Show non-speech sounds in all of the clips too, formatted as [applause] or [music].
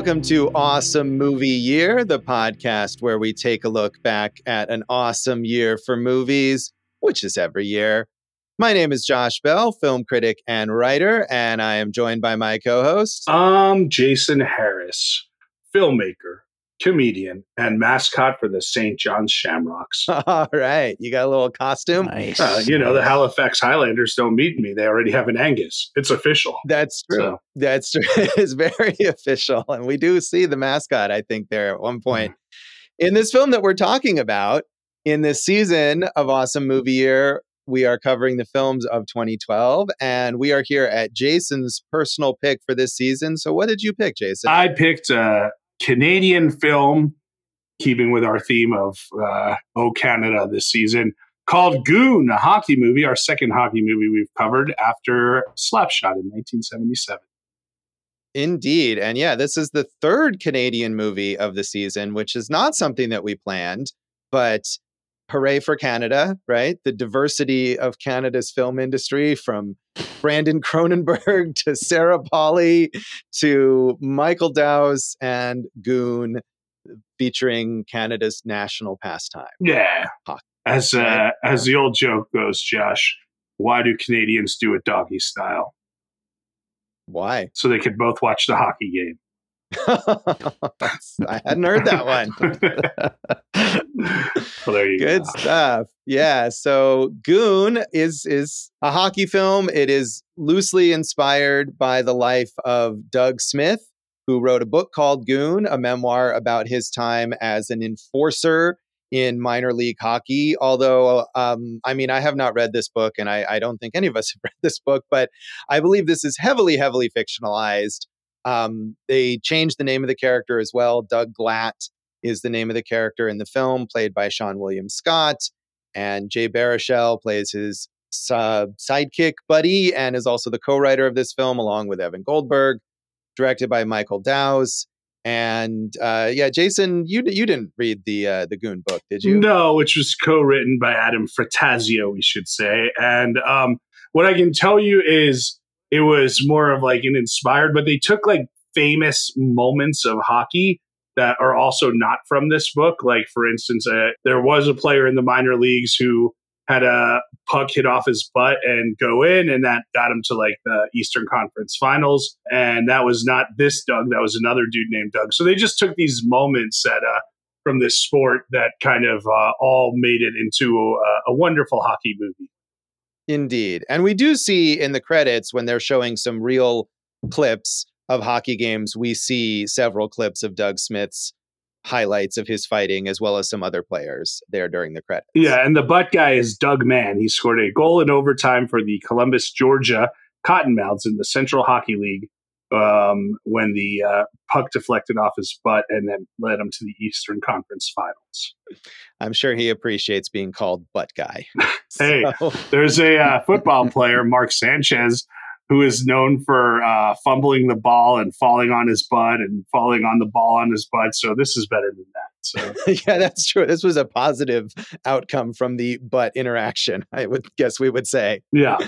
Welcome to Awesome Movie Year, the podcast where we take a look back at an awesome year for movies, which is every year. My name is Josh Bell, film critic and writer, and I am joined by my co host. I'm Jason Harris, filmmaker, comedian, and mascot for the St. John's Shamrocks. [laughs] All right. You got a little costume? Nice. Uh, you know, the Halifax Highlanders don't meet me. They already have an Angus. It's official. That's true. So- That's true. [laughs] It's very [laughs] official. And we do see the mascot, I think, there at one point. In this film that we're talking about, in this season of Awesome Movie Year, we are covering the films of 2012. And we are here at Jason's personal pick for this season. So, what did you pick, Jason? I picked a Canadian film, keeping with our theme of uh, Oh Canada this season, called Goon, a hockey movie, our second hockey movie we've covered after Slapshot in 1977. Indeed. And yeah, this is the third Canadian movie of the season, which is not something that we planned, but hooray for Canada, right? The diversity of Canada's film industry from Brandon [laughs] Cronenberg to Sarah Polley to Michael Dowse and Goon featuring Canada's national pastime. Yeah. Hockey, As, uh, as the old joke goes, Josh, why do Canadians do it doggy style? Why? So they could both watch the hockey game. [laughs] I hadn't heard that one. [laughs] there you Good go. stuff. Yeah. So Goon is is a hockey film. It is loosely inspired by the life of Doug Smith, who wrote a book called Goon, a memoir about his time as an enforcer in minor league hockey. Although, um, I mean, I have not read this book, and I, I don't think any of us [laughs] have read this book, but I believe this is heavily, heavily fictionalized. Um, they changed the name of the character as well. Doug Glatt is the name of the character in the film, played by Seann William Scott. And Jay Baruchel plays his sidekick buddy and is also the co writer of this film, along with Evan Goldberg, directed by Michael Dowse. And uh, yeah, Jason, you you didn't read the uh, the Goon book, did you? No, which was co-written by Adam Frattasio, we should say. And um, what I can tell you is it was more of like an inspired, but they took like famous moments of hockey that are also not from this book. Like for instance, uh, there was a player in the minor leagues who had a puck hit off his butt and go in, and that got him to like the Eastern Conference Finals. And that was not this Doug; that was another dude named Doug. So they just took these moments that uh, from this sport that kind of uh, all made it into a, a wonderful hockey movie. Indeed. And we do see in the credits when they're showing some real clips of hockey games, we see several clips of Doug Smith's highlights of his fighting as well as some other players there during the credits. Yeah, and the butt guy is Doug Mann. He scored a goal in overtime for the Columbus, Georgia Cottonmouths in the Central Hockey League um, when the uh, puck deflected off his butt and then led him to the Eastern Conference Finals. I'm sure he appreciates being called butt guy. [laughs] Hey. [laughs] So- There's a uh, football player, Mark Sanchez, who is known for uh, fumbling the ball and falling on his butt and falling on the ball on his butt. So this is better than that. So [laughs] yeah, that's true. This was a positive outcome from the butt interaction, I would guess we would say. yeah,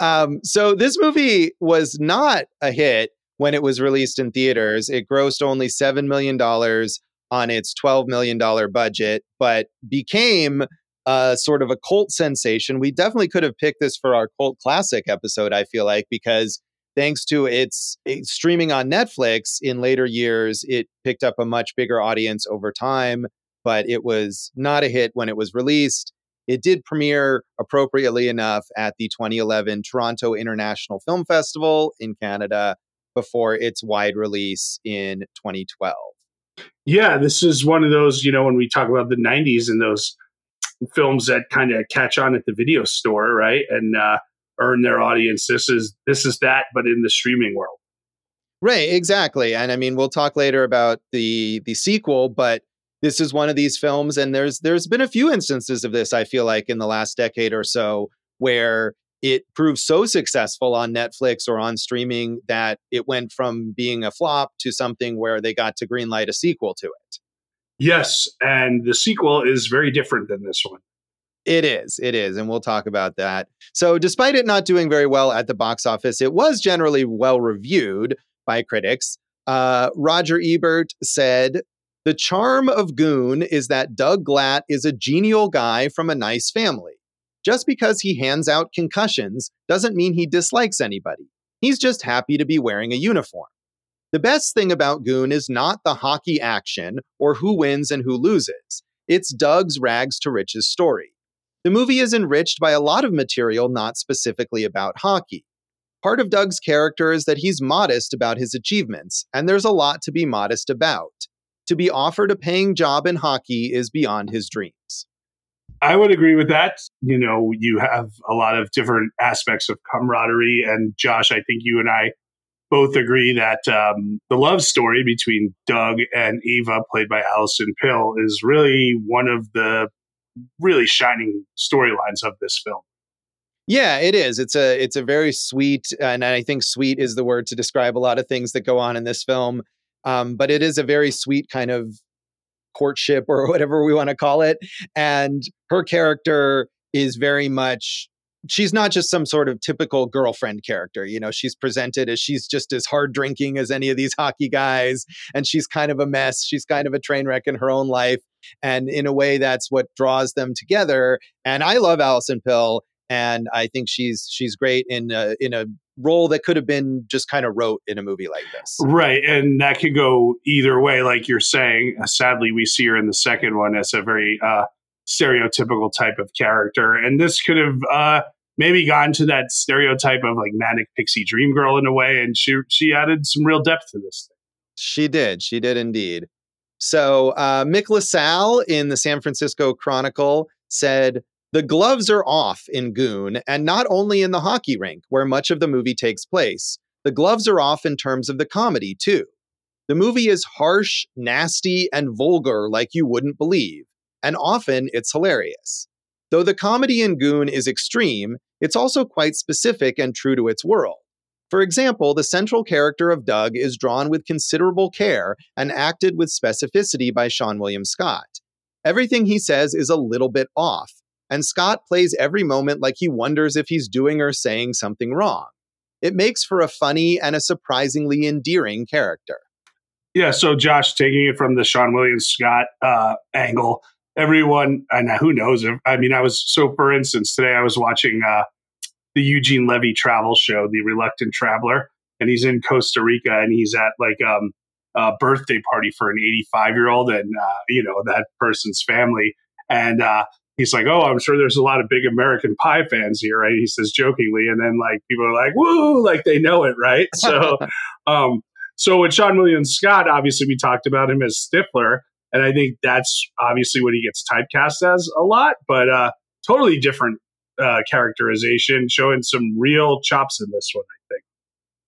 Um, so this movie was not a hit when it was released in theaters. It grossed only $7 million on its $12 million budget, but became a sort of a cult sensation. We definitely could have picked this for our cult classic episode, I feel like, because thanks to its eh, streaming on Netflix in later years, it picked up a much bigger audience over time, but it was not a hit when it was released. It did premiere appropriately enough at the 2011 Toronto International Film Festival in Canada before its wide release in 2012. yeah. This is one of those, you know, when we talk about the '90s and those films that kind of catch on at the video store, right, and uh, earn their audience. This is this is that, but in the streaming world. Right, exactly. And I mean, we'll talk later about the the sequel, but this is one of these films and there's there's been a few instances of this I feel like in the last decade or so where it proved so successful on Netflix or on streaming that it went from being a flop to something where they got to greenlight a sequel to it. Yes, and the sequel is very different than this one. It is. It is. And we'll talk about that. So, despite it not doing very well at the box office, it was generally well reviewed by critics. Uh, Roger Ebert said, The charm of Goon is that Doug Glatt is a genial guy from a nice family. Just because he hands out concussions doesn't mean he dislikes anybody. He's just happy to be wearing a uniform. The best thing about Goon is not the hockey action or who wins and who loses. It's Doug's rags to riches story. The movie is enriched by a lot of material not specifically about hockey. Part of Doug's character is that he's modest about his achievements, and there's a lot to be modest about. To be offered a paying job in hockey is beyond his dreams. I would agree with that. You know, you have a lot of different aspects of camaraderie. And Josh, I think you and I both agree that um, the love story between Doug and Eva, played by Alison Pill, is really one of the really shining storylines of this film. Yeah, it is. It's a it's a very sweet, and I think sweet is the word to describe a lot of things that go on in this film. Um, but it is a very sweet kind of courtship or [laughs] whatever we want to call it. And her character is very much she's not just some sort of typical girlfriend character. You know, she's presented as she's just as hard drinking as any of these hockey guys, and she's kind of a mess. She's kind of a train wreck in her own life. And in a way, that's what draws them together. And I love Alison Pill, and I think she's she's great in a, in a role that could have been just kind of wrote in a movie like this. Right, and that could go either way, like you're saying. Uh, sadly, we see her in the second one as a very uh, stereotypical type of character, and this could have. Uh, maybe gotten to that stereotype of like manic pixie dream girl in a way and she she added some real depth to this thing she did she did indeed so uh, mick lasalle in the san francisco chronicle said the gloves are off in Goon, and not only in the hockey rink, where much of the movie takes place. The gloves are off in terms of the comedy, too. The movie is harsh, nasty, and vulgar like you wouldn't believe, and often it's hilarious. Though the comedy in Goon is extreme, it's also quite specific and true to its world. For example, the central character of Doug is drawn with considerable care and acted with specificity by Seann William Scott. Everything he says is a little bit off, and Scott plays every moment like he wonders if he's doing or saying something wrong. It makes for a funny and a surprisingly endearing character. Yeah, so Josh, taking it from the Seann William Scott uh, angle, everyone, and who knows? If, I mean, I was so. For instance, today I was watching uh, the Eugene Levy travel show, The Reluctant Traveler, and he's in Costa Rica, and he's at like um, a birthday party for an 85 year old, and uh, you know that person's family, and uh, he's like, "Oh, I'm sure there's a lot of big American Pie fans here," right? He says jokingly, and then like people are like, "Woo!" Like they know it, right? So, [laughs] um, so with Seann William Scott, obviously we talked about him as Stifler, and I think that's obviously what he gets typecast as a lot, but uh, totally different uh, characterization, showing some real chops in this one, I think.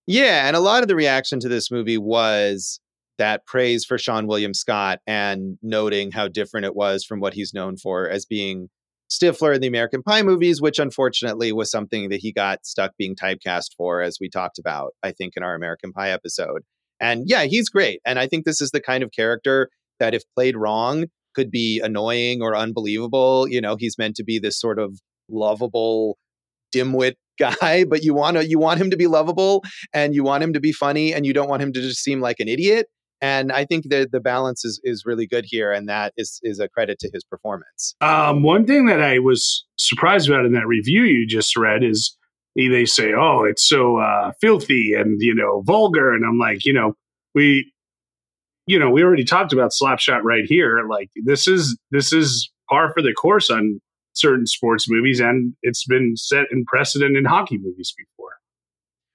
Yeah, and a lot of the reaction to this movie was that praise for Seann William Scott and noting how different it was from what he's known for as being Stifler in the American Pie movies, which unfortunately was something that he got stuck being typecast for, as we talked about, I think, in our American Pie episode. And yeah, he's great. And I think this is the kind of character that, if played wrong, could be annoying or unbelievable. You know, he's meant to be this sort of lovable dimwit [laughs] guy, but you want to you want him to be lovable and you want him to be funny and you don't want him to just seem like an idiot. And I think that the balance is, is really good here, and that is is a credit to his performance. Um, one thing that I was surprised about in that review you just read is they say, "Oh, it's so uh, filthy and you know vulgar," and I'm like, you know, we, you know, we already talked about Slapshot right here. Like this is this is par for the course on certain sports movies, and it's been set in precedent in hockey movies before.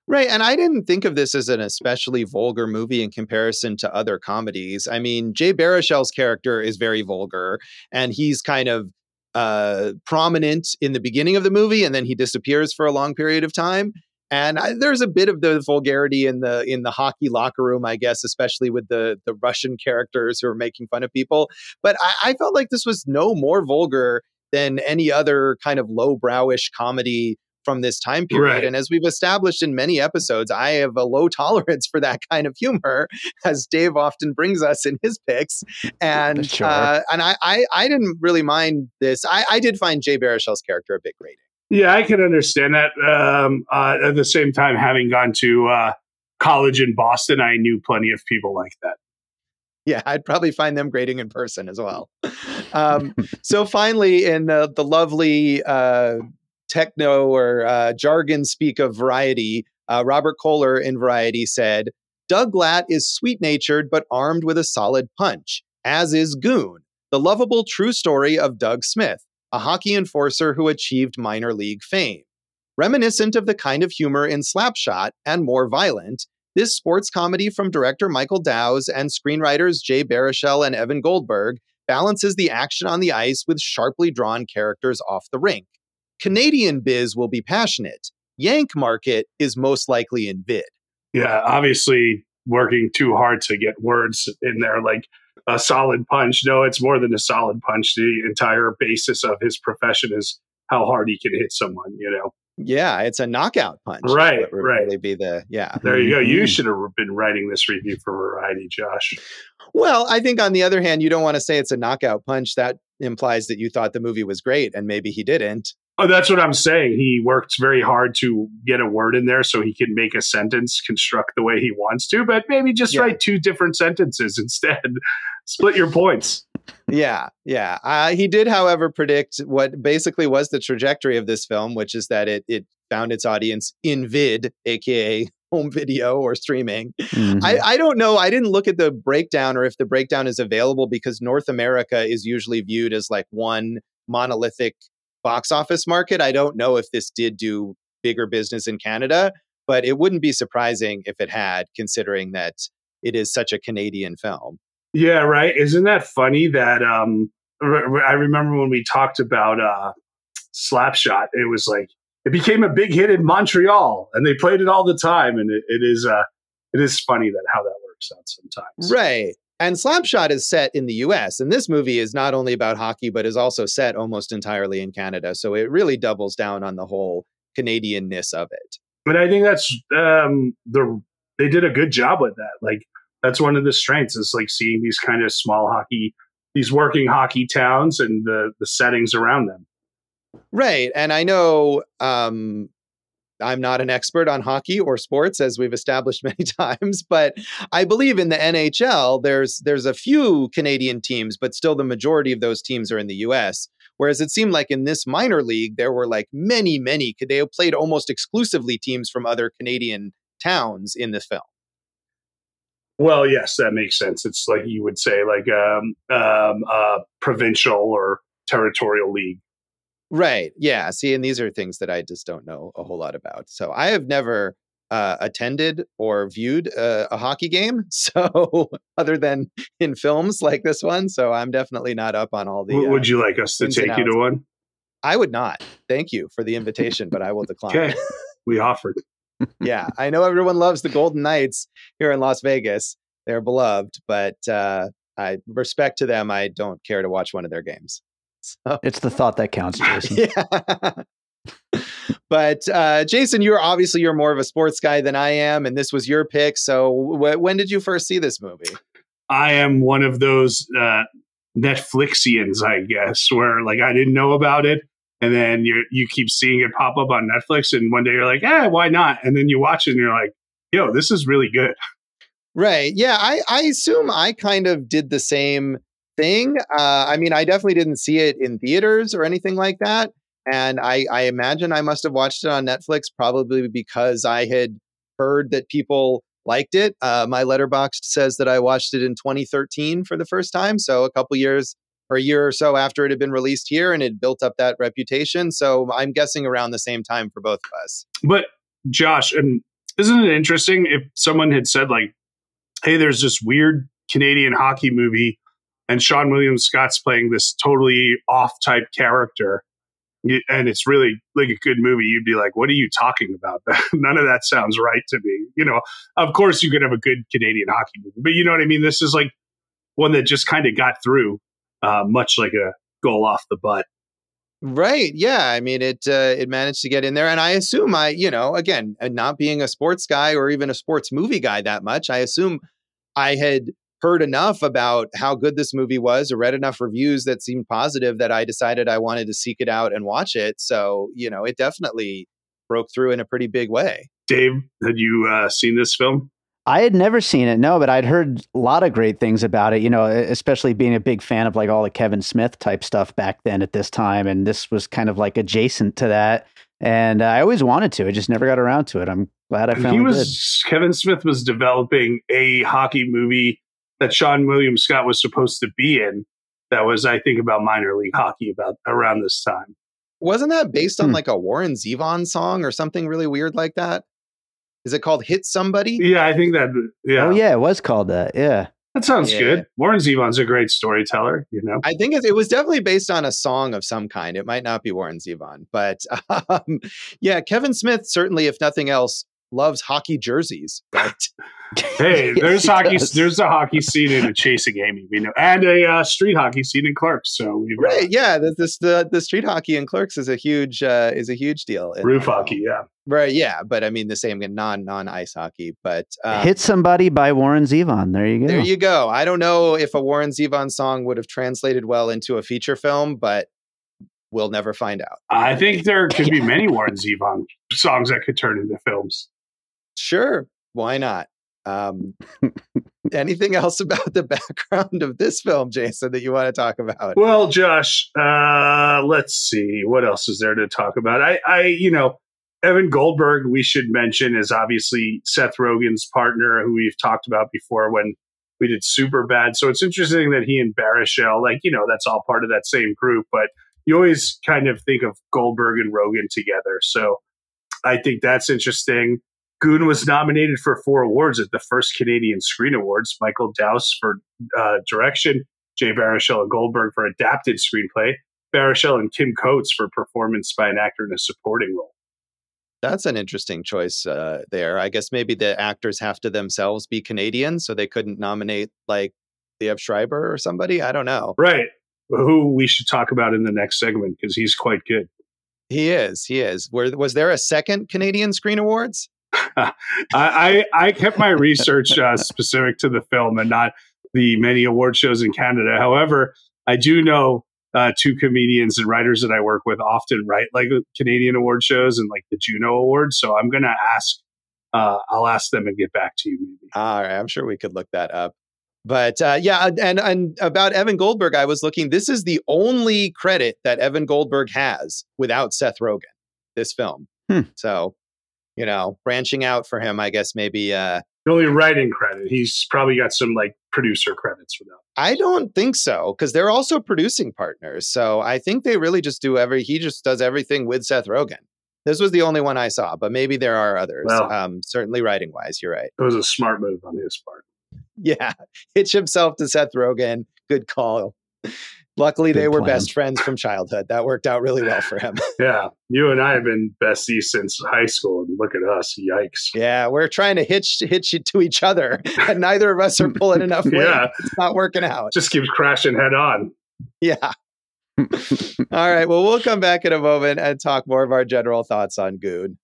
Right. And I didn't think of this as an especially vulgar movie in comparison to other comedies. I mean, Jay Baruchel's character is very vulgar and he's kind of uh, prominent in the beginning of the movie and then he disappears for a long period of time. And I, there's a bit of the vulgarity in the in the hockey locker room, I guess, especially with the the Russian characters who are making fun of people. But I, I felt like this was no more vulgar than any other kind of lowbrowish comedy from this time period. Right. And as we've established in many episodes, I have a low [laughs] tolerance for that kind of humor, as Dave often brings us in his picks. And sure. uh, and I, I, I didn't really mind this. I, I did find Jay Baruchel's character a bit grating. Yeah, I can understand that. Um, uh, at the same time, having gone to uh, college in Boston, I knew plenty of people like that. Yeah, I'd probably find them grading in person as well. Um, so finally, in the, the lovely uh, techno or uh, jargon speak of Variety, uh, Robert Koehler in Variety said, Doug Glatt is sweet natured but armed with a solid punch, as is Goon, the lovable true story of Doug Smith, a hockey enforcer who achieved minor league fame. Reminiscent of the kind of humor in Slapshot and more violent, this sports comedy from director Michael Dowse and screenwriters Jay Baruchel and Evan Goldberg balances the action on the ice with sharply drawn characters off the rink. Canadian biz will be passionate. Yank market is most likely in vid. Yeah, obviously working too hard to get words in there like a solid punch. No, it's more than a solid punch. The entire basis of his profession is how hard he can hit someone, you know. Yeah, it's a knockout punch. Right, would right. Really be the yeah. There you go. You mm-hmm. should have been writing this review for Variety, Josh. Well, I think on the other hand, you don't want to say it's a knockout punch. That implies that you thought the movie was great, and maybe he didn't. Oh, that's what I'm saying. He worked very hard to get a word in there so he can make a sentence construct the way he wants to, but maybe just yeah. write two different sentences [laughs] instead. Split your points. yeah, yeah. Uh, he did, however, predict what basically was the trajectory of this film, which is that it it found its audience in vid, aka home video or streaming. Mm-hmm. I, I don't know. I didn't look at the breakdown or if the breakdown is available because North America is usually viewed as like one monolithic box office market. I don't know if this did do bigger business in Canada, but it wouldn't be surprising if it had, considering that it is such a Canadian film. Yeah, right. Isn't that funny that um I remember when we talked about uh Slapshot, it was like it became a big hit in Montreal and they played it all the time and it, it is uh it is funny that how that works out sometimes. Right. And Slapshot is set in the US. And this movie is not only about hockey, but is also set almost entirely in Canada. So it really doubles down on the whole Canadianness of it. But I think that's um, the they did a good job with that. Like that's one of the strengths is like seeing these kind of small hockey, these working hockey towns and the the settings around them. Right. And I know um, I'm not an expert on hockey or sports, as we've established [laughs] many times, but I believe in the NHL, there's there's a few Canadian teams, but still the majority of those teams are in the US. Whereas it seemed like in this minor league, there were like many, many, they played almost exclusively teams from other Canadian towns in this film. Well, yes, that makes sense. It's like you would say, like um, um, uh, provincial or territorial league. Right. Yeah. See, and these are things that I just don't know a whole lot about. So I have never uh, attended or viewed a, a, hockey game. [laughs] So other than in films like this one, so I'm definitely not up on all the. Uh, would you like us to take you to one? I would not. Thank you for the invitation, but I will decline. Okay, we offered. yeah, I know everyone loves the Golden Knights here in Las Vegas. They're beloved, but uh, I respect to them. I don't care to watch one of their games. [laughs] So. It's the thought that counts, Jason. [laughs] yeah. [laughs] but uh, Jason, you're obviously you're more of a sports guy than I am, and this was your pick. So w- when did you first see this movie? I am one of those uh, Netflixians, I guess, where like I didn't know about it, and then you you keep seeing it pop up on Netflix, and one day you're like, eh, why not? And then you watch it, and you're like, yo, this is really good. Right. Yeah. I, I assume I kind of did the same thing. Uh, I mean, I definitely didn't see it in theaters or anything like that. And I, I imagine I must have watched it on Netflix probably because I had heard that people liked it. Uh, my Letterboxd says that I watched it in 2013 for the first time. So a couple years or a year or so after it had been released here and it built up that reputation. So I'm guessing around the same time for both of us. But Josh, and isn't it interesting if someone had said like, hey, there's this weird Canadian hockey movie and Seann William Scott's playing this totally off type character and it's really like a good movie you'd be like what are you talking about? [laughs] None of that sounds right to me you know? Of course you could have a good canadian hockey movie but you know what i mean? This is like one that just kind of got through uh, much like a goal off the butt. Right yeah i mean it uh, it managed to get in there and i assume i you know again not being a sports guy or even a sports movie guy that much i assume i had heard enough about how good this movie was or read enough reviews that seemed positive that I decided I wanted to seek it out and watch it. So, you know, it definitely broke through in a pretty big way. Dave, had you uh, seen this film? I had never seen it, no, but I'd heard a lot of great things about it, you know, especially being a big fan of like all the Kevin Smith type stuff back then at this time. And this was kind of like adjacent to that. And I always wanted to, I just never got around to it. I'm glad I found it. he was. Kevin Smith was developing a hockey movie that Seann William Scott was supposed to be in. That was, I think, about minor league hockey about around this time. Wasn't that based on hmm. like a Warren Zevon song or something really weird like that? Is it called Hit Somebody? Yeah, I think that. Yeah. Oh, yeah, it was called that. Yeah. That sounds yeah. good. Warren Zevon's a great storyteller, you know. I think it, it, was definitely based on a song of some kind. It might not be Warren Zevon, but [laughs] um, yeah, Kevin Smith certainly, if nothing else, loves hockey jerseys. Right? [laughs] [laughs] hey, there's hockey. Does. There's a hockey scene in a Chasing Amy, we know, and a uh, street hockey scene in Clerks. So we right, yeah. This the the street hockey in Clerks is a huge uh, is a huge deal. Roof hockey, yeah. Right, yeah, but I mean the same non non ice hockey. But um, hit somebody by Warren Zevon. There you go. There you go. I don't know if a Warren Zevon song would have translated well into a feature film, but we'll never find out. I think there could be [laughs] many Warren Zevon songs that could turn into films. Sure, why not? Um, [laughs] anything else about the [laughs] background of this film, Jason, that you want to talk about? Well, Josh, uh, let's see. What else is there to talk about? I, I, you know, Evan Goldberg, we should mention, is obviously Seth Rogen's partner, who we've talked about before when we did Superbad. So it's interesting that he and Baruchel, like, you know, that's all part of that same group, but you always kind of think of Goldberg and Rogen together. So I think that's interesting. Goon was nominated for four awards at the first Canadian Screen Awards. Michael Dowse for uh, direction, Jay Baruchel and Goldberg for adapted screenplay, Baruchel and Kim Coates for performance by an actor in a supporting role. That's an interesting choice uh, there. I guess maybe the actors have to themselves be Canadian, so they couldn't nominate like Liev Schreiber or somebody. I don't know. Right. Who we should talk about in the next segment because he's quite good. He is. He is. Were, was there a second Canadian Screen Awards? [laughs] I, I kept my research uh, specific to the film and not the many award shows in Canada. However, I do know uh, two comedians and writers that I work with often write like Canadian award shows and like the Juno Awards. So I'm going to ask, uh, I'll ask them and get back to you. Maybe. All right, I'm sure we could look that up. But uh, yeah, and and about Evan Goldberg, I was looking. This is the only credit that Evan Goldberg has without Seth Rogen. This film. Hmm. So you know, branching out for him, I guess maybe uh the only writing credit. He's probably got some like producer credits for that. I don't think so because they're also producing partners. So I think they really just do every. He just does everything with Seth Rogen. This was the only one I saw, but maybe there are others. Well, um, certainly writing wise, you're right. It was a smart move on his part. [laughs] Yeah, hitch himself to Seth Rogen. Good call. Luckily, Good they were plan. best friends from childhood. That worked out really well for him. [laughs] yeah. You and I have been besties since high school. And look at us. Yikes. Yeah. We're trying to hitch, hitch it to each other. [laughs] And neither of us are pulling enough weight. yeah. It's not working out. Just keeps crashing head on. Yeah. [laughs] All right. Well, we'll come back in a moment and talk more of our general thoughts on Goon.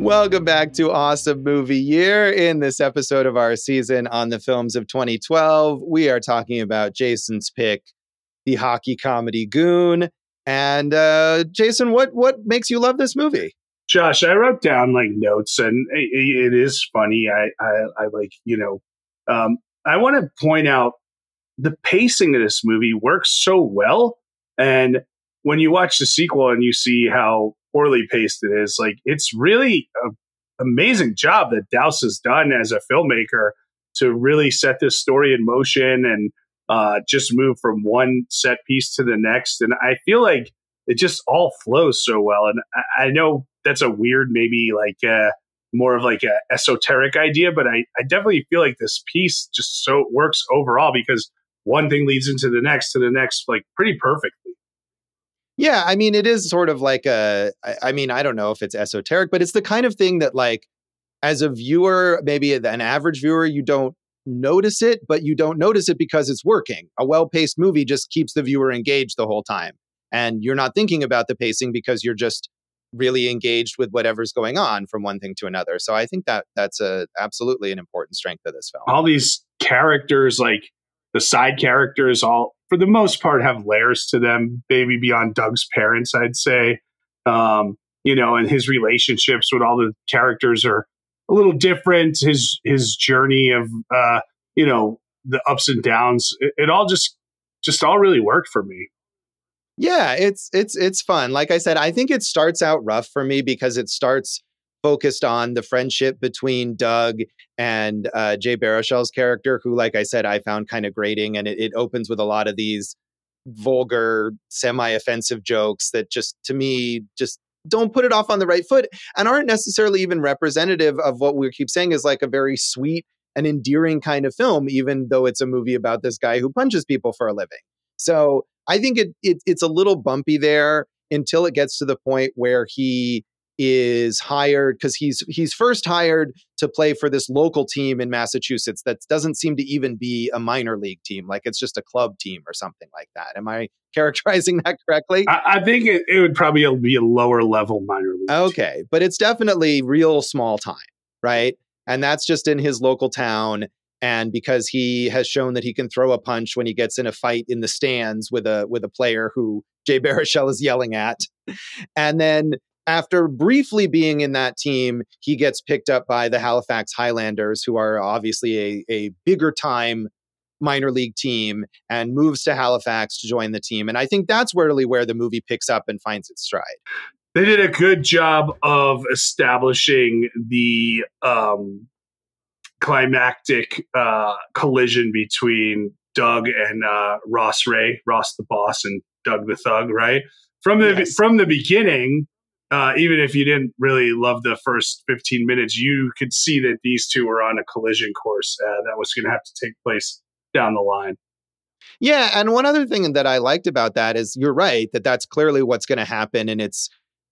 Welcome back to Awesome Movie Year. In this episode of our season on the films of 2012, we are talking about Jason's pick, the hockey comedy Goon. And uh, Jason, what what makes you love this movie? Josh, I wrote down like notes, and it, it is funny. I, I, I like you know, um, I want to point out the pacing of this movie works so well, and when you watch the sequel and you see how poorly paced it is. Like it's really an amazing job that Dowse has done as a filmmaker to really set this story in motion and uh, just move from one set piece to the next. And I feel like it just all flows so well. And I, I know that's a weird, maybe like uh, more of like a esoteric idea, but I, I definitely feel like this piece just so works overall because one thing leads into the next to the next, like pretty perfectly. Yeah, I mean, it is sort of like a. I mean, I don't know if it's esoteric, but it's the kind of thing that, like, as a viewer, maybe an average viewer, you don't notice it, but you don't notice it because it's working. A well paced movie just keeps the viewer engaged the whole time. And you're not thinking about the pacing because you're just really engaged with whatever's going on from one thing to another. So I think that that's a absolutely an important strength of this film. All these characters, like the side characters, all for the most part have layers to them maybe beyond doug's parents i'd say Um, you know, and his relationships with all the characters are a little different. His his journey of uh, you know the ups and downs. It, it all just just all really worked for me. Yeah, it's it's it's fun. Like I said, I think it starts out rough for me because it starts focused on the friendship between Doug and uh, Jay Baruchel's character, who, like I said, I found kind of grating, and it, it opens with a lot of these vulgar, semi-offensive jokes that just, to me, just don't put it off on the right foot and aren't necessarily even representative of what we keep saying is like a very sweet and endearing kind of film, even though it's a movie about this guy who punches people for a living. So I think it, it it's a little bumpy there until it gets to the point where he is hired because he's he's first hired to play for this local team in Massachusetts that doesn't seem to even be a minor league team, like it's just a club team or something like that. Am I [laughs] characterizing that correctly? I, I think it, it, would probably be a lower level minor league. Okay, team. but it's definitely real small time, right? And that's just in his local town. And because he has shown that he can throw a punch when he gets in a fight in the stands with a with a player who Jay Baruchel is yelling at, [laughs] and then after briefly being in that team, he gets picked up by the Halifax Highlanders, who are obviously a, a bigger time minor league team, and moves to Halifax to join the team. And I think that's really where the movie picks up and finds its stride. They did a good job of establishing the um, climactic uh, collision between Doug and uh, Ross Rhea, Ross the boss, and Doug the thug. Right from the yes. from the beginning, uh, even if you didn't really love the first 15 minutes, you could see that these two were on a collision course uh, that was going to have to take place down the line. Yeah, and one other thing that I liked about that is you're right that that's clearly what's going to happen, and it's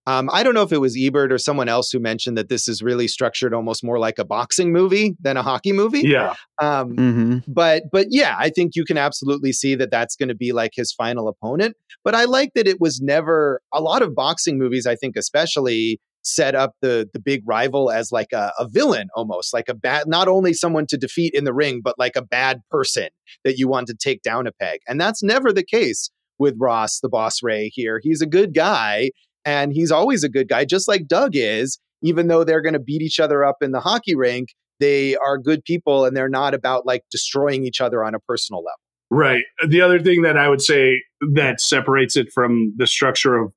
um, I don't know if it was Ebert or someone else who mentioned that this is really structured almost more like a boxing movie than a hockey movie. Yeah. Um, mm-hmm. But but yeah, I think you can absolutely see that that's going to be like his final opponent. But I like that it was never a lot of boxing movies. I think especially set up the the big rival as like a, a villain almost like a bad not only someone to defeat in the ring but like a bad person that you want to take down a peg and that's never the case with Ross the boss Rhea here he's a good guy and he's always a good guy, just like Doug is, even though they're going to beat each other up in the hockey rink. They are good people and they're not about like destroying each other on a personal level. Right. Uh, the other thing that I would say that separates it from the structure of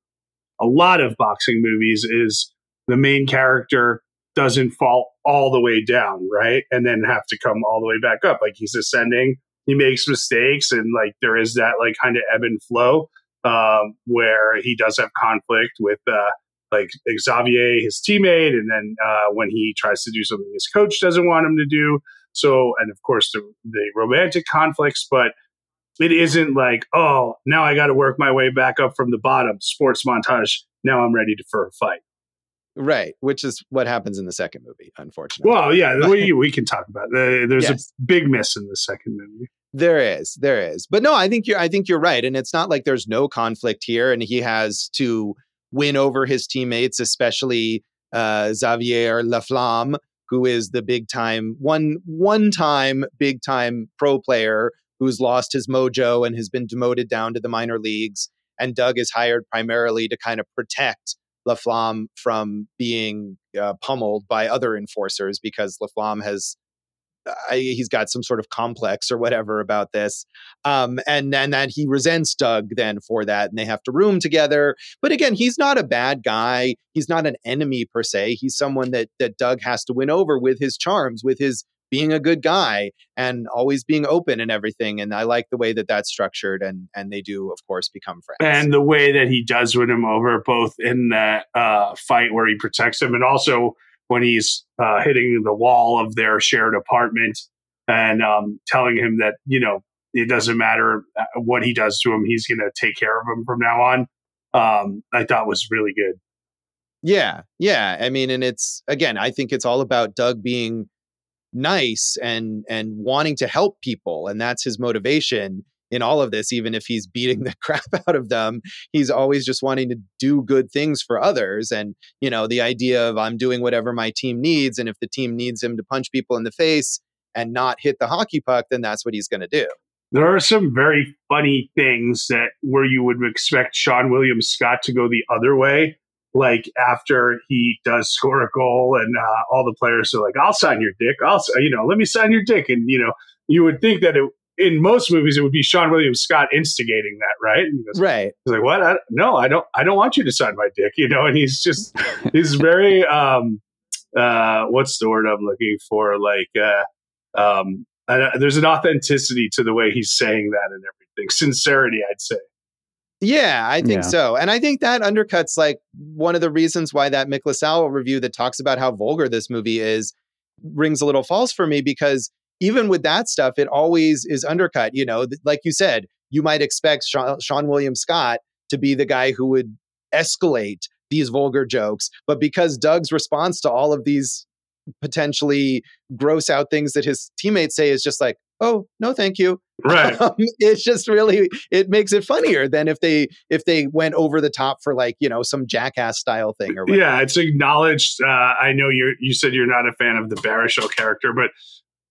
a lot of boxing movies is the main character doesn't fall all the way down, right? And then have to come all the way back up. Like he's ascending, he makes mistakes, and like there is that like kind of ebb and flow um, where he does have conflict with uh, like Xavier, his teammate, and then uh, when he tries to do something his coach doesn't want him to do. So, and of course the the romantic conflicts, but it isn't like oh now I got to work my way back up from the bottom. Sports montage. Now I'm ready to, for a fight. Right, which is what happens in the second movie, unfortunately. Well, yeah, [laughs] we, we can talk about it. There's yes. a big miss in the second movie. There is, there is, but no, I think you're, I think you're right, and it's not like there's no conflict here, and he has to win over his teammates, especially uh, Xavier Laflamme, who is the big time one one time big time pro player who's lost his mojo and has been demoted down to the minor leagues, and Doug is hired primarily to kind of protect Laflamme from being uh, pummeled by other enforcers because Laflamme has I, he's got some sort of complex or whatever about this. Um, and then that he resents Doug then for that, and they have to room together. But again, he's not a bad guy. He's not an enemy per se. He's someone that that Doug has to win over with his charms, with his being a good guy and always being open and everything. And I like the way that that's structured, and and they do, of course, become friends. And the way that he does win him over, both in that uh, fight where he protects him, and also when he's uh, hitting the wall of their shared apartment and um, telling him that you know it doesn't matter uh, what he does to him, he's going to take care of him from now on. Um, I thought was really good. Yeah, yeah. I mean, and it's again, I think it's all about Doug being nice and and wanting to help people, and that's his motivation in all of this, even if he's beating [laughs] the crap out of them, he's always just wanting to do good things for others. And, you know, the idea of I'm doing whatever my team needs. And if the team needs him to punch people in the face and not hit the hockey puck, then that's what he's going to do. There are some very funny things that where you would expect Seann William Scott to go the other way. like after he does score a goal and uh, all the players are like, I'll sign your dick. I'll, you know, let me sign your dick. And, you know, you would think that it, in most movies, it would be Seann William Scott instigating that, right? Goes, right. He's like, what? I, no, I don't, I don't want you to sign my dick, you know? And he's just, [laughs] he's very, um, uh, what's the word I'm looking for? Like, uh, um, there's an authenticity to the way he's saying that and everything. Sincerity, I'd say. Yeah, I think yeah. so. And I think that undercuts like one of the reasons why that Mick LaSalle review that talks about how vulgar this movie is rings a little false for me because even with that stuff, it always is undercut. You know, like you said, you might expect Sean, Seann William Scott to be the guy who would escalate these vulgar jokes. But because Doug's response to all of these potentially gross out things that his teammates say is just like, oh, no, thank you. Right. [laughs] Um, it's just really, it makes it funnier than if they, if they went over the top for like, you know, some jackass style thing or whatever. Yeah. It's acknowledged. Uh, I know you're, you said you're not a fan of the Baruchel character, but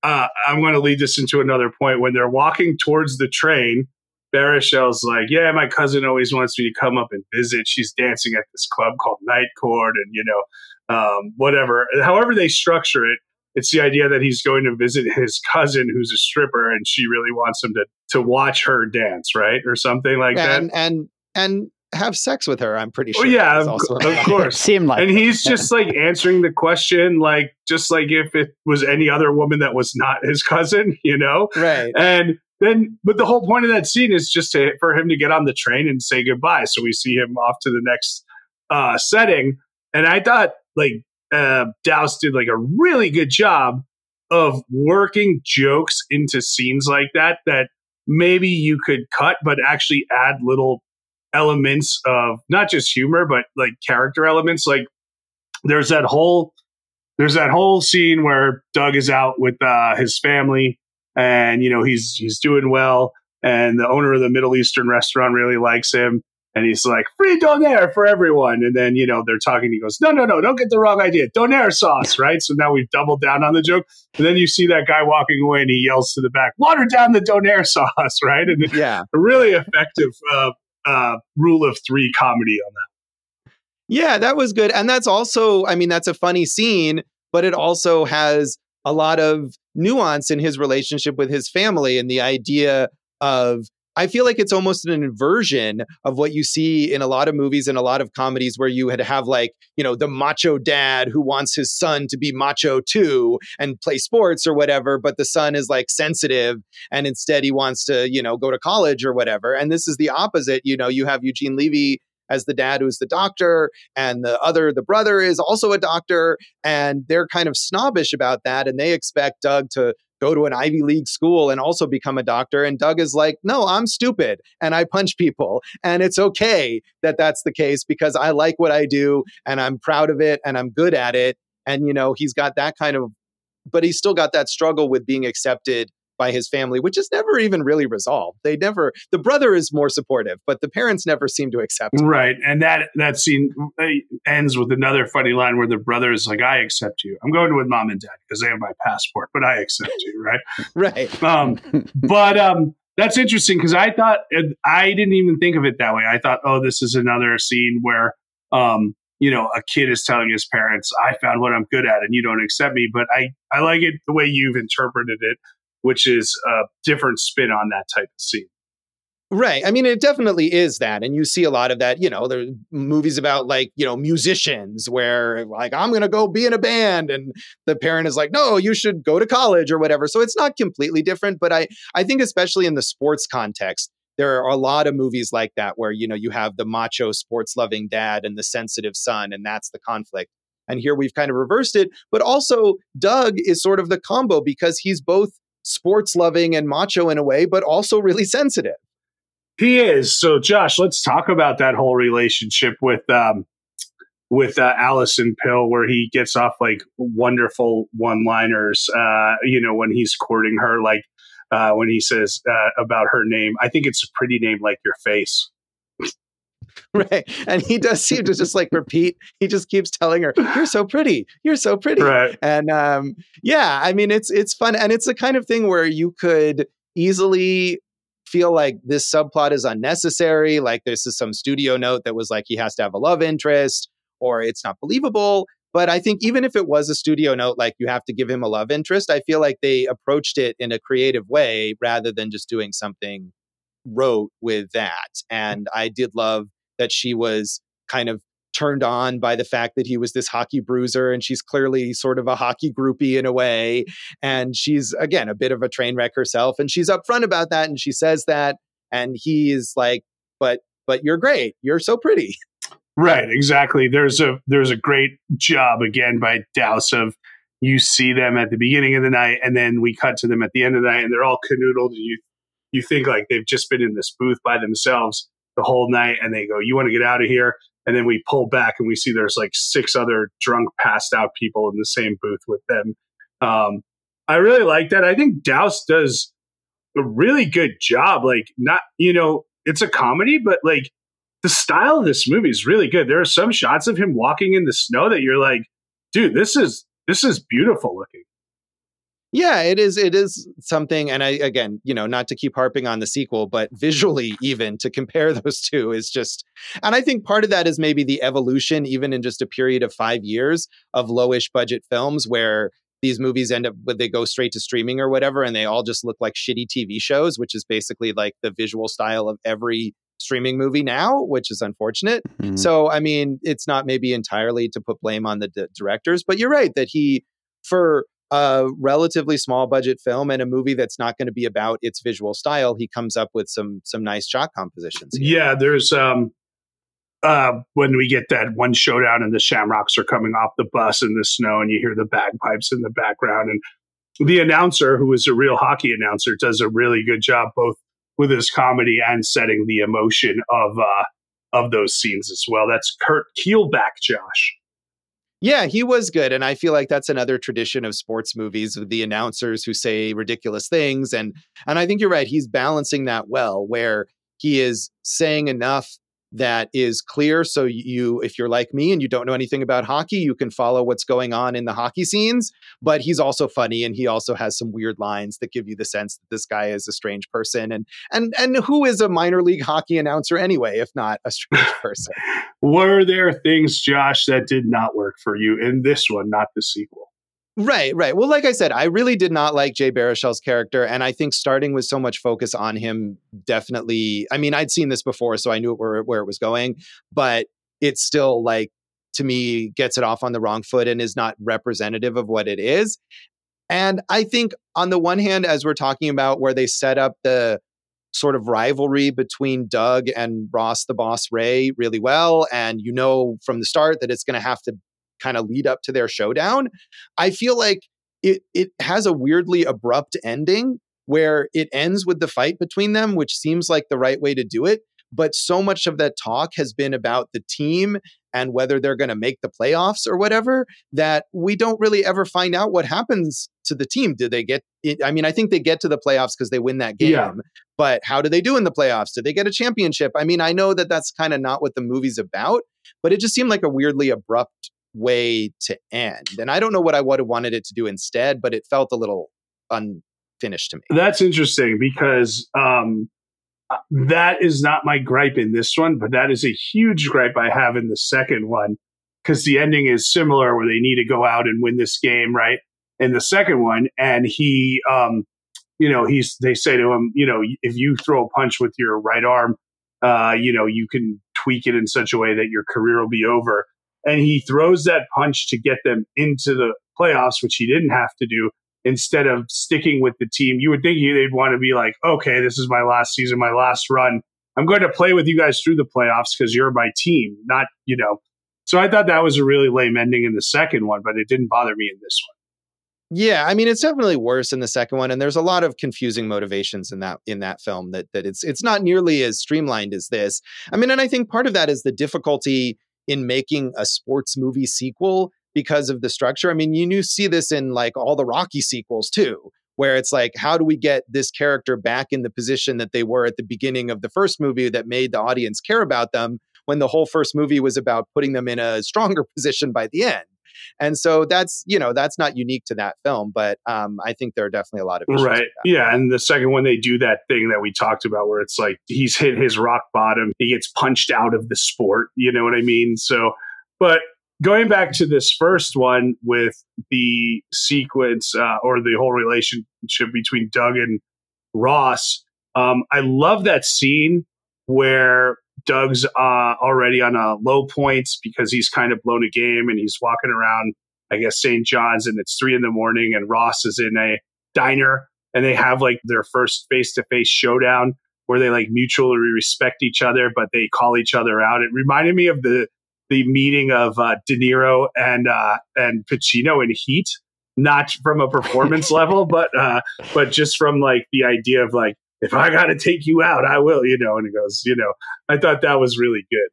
uh, I'm going to lead this into another point. When they're walking towards the train, Baruchel's like, "Yeah, my cousin always wants me to come up and visit. She's dancing at this club called Night Court, and you know, um, whatever. However they structure it, it's the idea that he's going to visit his cousin who's a stripper, and she really wants him to to watch her dance, right, or something like and, that. And and have sex with her. I'm pretty sure. Oh, yeah, of, of [laughs] course. Seemed like, and he's just like answering the question, like just like if it was any other woman that was not his cousin, [laughs] you know? Right. And then, but the whole point of that scene is just to, for him to get on the train and say goodbye. So we see him off to the next uh, setting, and I thought like uh, Dowse did like a really good job of working jokes into scenes like that that maybe you could cut but actually add little elements of not just humor but like character elements. Like there's that whole there's that whole scene where Doug is out with uh, his family and you know he's he's doing well and the owner of the Middle Eastern restaurant really likes him and he's like free donair for everyone. And then you know they're talking he goes no no no don't get the wrong idea. Donair sauce right? So now we've doubled down on the joke. And then you see that guy walking away and he yells to the back water down the donair [laughs] sauce right? And yeah. a really effective uh, uh, rule of three comedy on that. Yeah, that was good. And that's also, I mean, that's a funny scene, but it also has a lot of nuance in his relationship with his family and the idea of I feel like it's almost an inversion of what you see in a lot of movies and a lot of comedies where you had have like, you know, the macho dad who wants his son to be macho too and play sports or whatever, but the son is like sensitive and instead he wants to, you know, go to college or whatever. And this is the opposite. You know, you have Eugene Levy as the dad who's the doctor and the other the brother is also a doctor and they're kind of snobbish about that and they expect Doug to go to an Ivy League school and also become a doctor. And Doug is like, no, I'm stupid and I punch people. And it's okay that that's the case because I like what I do and I'm proud of it and I'm good at it. And, you know, he's got that kind of, but he's still got that struggle with being accepted by his family, which is never even really resolved. They never, the brother is more supportive, but the parents never seem to accept. Him. Right, and that that scene uh, ends with another funny line where the brother is like, "I accept you. I'm going with mom and dad because they have my passport, but I accept you." Right, [laughs] right. Um, but um, that's interesting because I thought I didn't even think of it that way. I thought, oh, this is another scene where um, you know, a kid is telling his parents, I found what I'm good at and you don't accept me. But I, I like it the way you've interpreted it which is a different spin on that type of scene. Right. I mean, it definitely is that. And you see a lot of that, you know, there are movies about like, you know, musicians where like, I'm going to go be in a band. And the parent is like, no, you should go to college or whatever. So it's not completely different. But I, I think, especially in the sports context, there are a lot of movies like that where, you know, you have the macho sports loving dad and the sensitive son, and that's the conflict. And here we've kind of reversed it. But also, Doug is sort of the combo because he's both sports loving and macho in a way, but also really sensitive. He is. So, Josh, let's talk about that whole relationship with um, with uh, Alison Pill, where he gets off like wonderful one liners. Uh, you know, when he's courting her, like uh, when he says uh, about her name. I think it's a pretty name like your face. [laughs] right. And he does seem to just like repeat. He just keeps telling her, "You're so pretty. You're so pretty." Right. And um, yeah, I mean, it's it's fun, and it's the kind of thing where you could easily feel like this subplot is unnecessary. Like this is some studio note that was like he has to have a love interest, or it's not believable. But I think even if it was a studio note, like you have to give him a love interest, I feel like they approached it in a creative way rather than just doing something rote with that. And I did love that she was kind of turned on by the fact that he was this hockey bruiser and she's clearly sort of a hockey groupie in a way. And she's again a bit of a train wreck herself and she's upfront about that and she says that and he's like but but you're great. You're so pretty. Right exactly. There's a there's a great job again by Dowse of you see them at the beginning of the night and then we cut to them at the end of the night and they're all canoodled and you you think like they've just been in this booth by themselves the whole night and they go you want to get out of here? And then we pull back and we see there's like six other drunk passed out people in the same booth with them. Um, i really like that. I think Dowse does a really good job like not you know it's a comedy but like the style of this movie is really good. There are some shots of him walking in the snow that you're like dude this is this is beautiful looking yeah, it is. It is something, and I again, you know, not to keep harping on the sequel, but visually, even to compare [laughs] those two is just, and I think part of that is maybe the evolution, even in just a period of five years of lowish budget films, where these movies end up, they go straight to streaming or whatever, and they all just look like shitty TV shows, which is basically like the visual style of every streaming movie now, which is unfortunate. Mm-hmm. So, I mean, it's not maybe entirely to put blame on the d- directors, but you're right that he, for a relatively small budget film and a movie that's not going to be about its visual style, he comes up with some some nice shot compositions. Here. Yeah, there's um uh when we get that one showdown and the Shamrocks are coming off the bus in the snow and you hear the bagpipes in the background and the announcer who is a real hockey announcer does a really good job both with his comedy and setting the emotion of uh of those scenes as well. That's Kurt Kielbach, Josh. Yeah, he was good. And I feel like that's another tradition of sports movies with the announcers who say ridiculous things. And and I think you're right. He's balancing that well, where he is saying enough that is clear. So you, if you're like me and you don't know anything about hockey, you can follow what's going on in the hockey scenes. But he's also funny, and he also has some weird lines that give you the sense that this guy is a strange person. And and and who is a minor league hockey announcer anyway, if not a [laughs] strange person? Were there things, Josh, that did not work for you in this one, not the sequel? Right, right. Well, like I said, I really did not like Jay Baruchel's character, and I think starting with so much focus on him definitely. I mean, I'd seen this before, so I knew where where it was going, but it's still like to me gets it off on the wrong foot and is not representative of what it is. And I think on the one hand, as we're talking about where they set up the sort of rivalry between Doug and Ross the Boss Rhea really well, and you know from the start that it's going to have to kind of lead up to their showdown. I feel like it it has a weirdly abrupt ending where it ends with the fight between them, which seems like the right way to do it. But so much of that talk has been about the team and whether they're going to make the playoffs or whatever that we don't really ever find out what happens to the team. Do they get it? I mean, I think they get to the playoffs because they win that game, yeah. but how do they do in the playoffs? Do they get a championship? I mean, I know that that's kind of not what the movie's about, but it just seemed like a weirdly abrupt way to end. And I don't know what I would have wanted it to do instead, but it felt a little unfinished to me. That's interesting because um, uh, that is not my gripe in this one, but that is a huge gripe I have in the second one because the ending is similar where they need to go out and win this game, right? In the second one, and he, um, you know, he's they say to him, you know, if you throw a punch with your right arm, uh, you know, you can tweak it in such a way that your career will be over and he throws that punch to get them into the playoffs, which he didn't have to do. Instead of sticking with the team, you would think they'd want to be like, okay, this is my last season, my last run. I'm going to play with you guys through the playoffs because you're my team, not, you know. So I thought that was a really lame ending in the second one, but it didn't bother me in this one. Yeah, I mean it's definitely worse in the second one, and there's a lot of confusing motivations in that in that film that that it's it's not nearly as streamlined as this. I mean, and I think part of that is the difficulty in making a sports movie sequel because of the structure. I mean, you, see this in like all the Rocky sequels too, where it's like, how do we get this character back in the position that they were at the beginning of the first movie that made the audience care about them when the whole first movie was about putting them in a stronger [laughs] position by the end? And so that's you know that's not unique to that film, but um, I think there are definitely a lot of right. Yeah, and the second one they do that thing that we talked about where it's like he's hit his rock bottom, he gets punched out of the sport. You know what I mean? So, but going back to this first one with the sequence uh, or the whole relationship between Doug and Ross, um, I love that scene where Doug's uh, already on a low point because he's kind of blown a game and he's walking around, I guess, St. John's and it's three in the morning and Ross is in a diner and they have like their first face to face showdown where they like mutually respect each other, but they call each other out. It reminded me of the the meeting of uh, De Niro and uh, and Pacino in Heat, not from a performance [laughs] level, but uh, but just from like the idea of like if I got to take you out, I will, you know. And he goes, you know, I thought that was really good.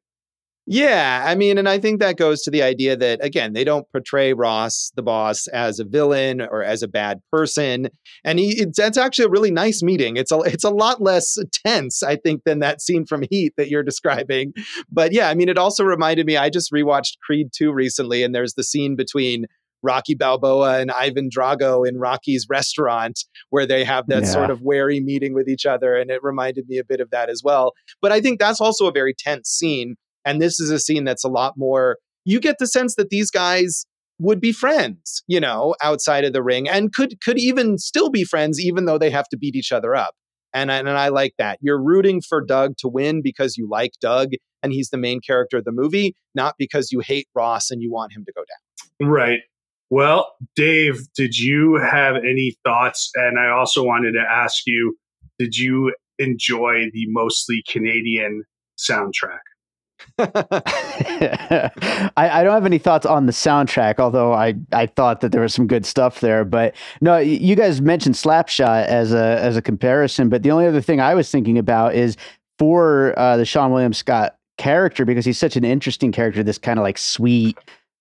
Yeah, I mean, and I think that goes to the idea that again, they don't portray Ross, the boss, as a villain or as a bad person, and he, actually a really nice meeting. It's a it's a lot less tense, I think, than that scene from Heat that you're [laughs] describing. But yeah, I mean, it also reminded me. I just rewatched Creed two recently, and there's the scene between Rocky Balboa and Ivan Drago in Rocky's restaurant, where they have that yeah. sort of wary meeting with each other. And it reminded me a bit of that as well. But I think that's also a very tense scene. And this is a scene that's a lot more, you get the sense that these guys would be friends, you know, outside of the ring and could could even still be friends even though they have to beat each other up. And and I like that. You're rooting for Doug to win because you like Doug and he's the main character of the movie, not because you hate Ross and you want him to go down. Right. Well, Dave, did you have any thoughts? And I also wanted to ask you, did you enjoy the mostly Canadian soundtrack? [laughs] I, I, don't have any thoughts on the soundtrack, although I, I thought that there was some good stuff there. But no, you guys mentioned Slapshot as a as a comparison, but the only other thing I was thinking about is for uh, the Seann William Scott character because he's such an interesting character. This kind of like sweet,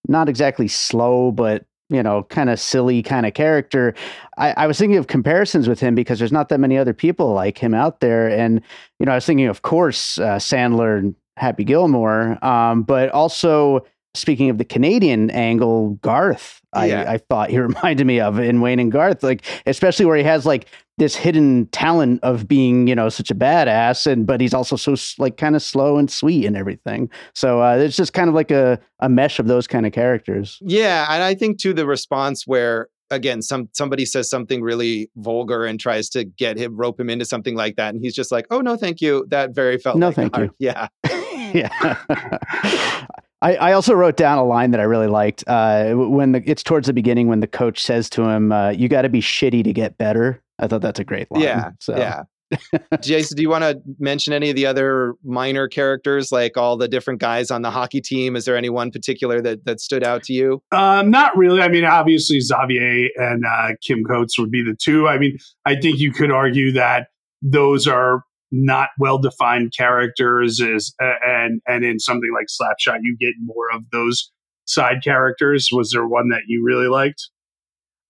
not exactly slow, but you know, kind of silly kind of character. I, I, was thinking of comparisons with him because there's not that many other people like him out there. And, you know, I was thinking, of course, uh, Sandler Happy Gilmore. Um, but also, speaking of the Canadian angle, Garth, yeah. I, I thought he [laughs] reminded me of in Wayne and Garth, like especially where he has like this hidden talent of being, you know, such a badass, and but he's also so like kind of slow and sweet and everything. So uh, it's just kind of like a a mesh of those kind of characters. Yeah, and I think to the response where again some somebody says something really vulgar and tries to get him rope him into something like that and he's just like oh no thank you that very felt no like thank you yeah [laughs] yeah. [laughs] I, I also wrote down a line that I really liked uh, when the, it's towards the beginning when the coach says to him, uh, "You got to be shitty to get better." I thought that's a great line. Yeah, so. yeah. Jason, do you want to mention any of the other minor characters, like all the different guys on the hockey team? Is there any one particular that that stood out to you? Um, not really. I mean, obviously Xavier and uh, Kim Coates would be the two. I mean, I think you could argue that those are not well defined characters is and and in something like Slapshot you get more of those side characters. Was there one that you really liked?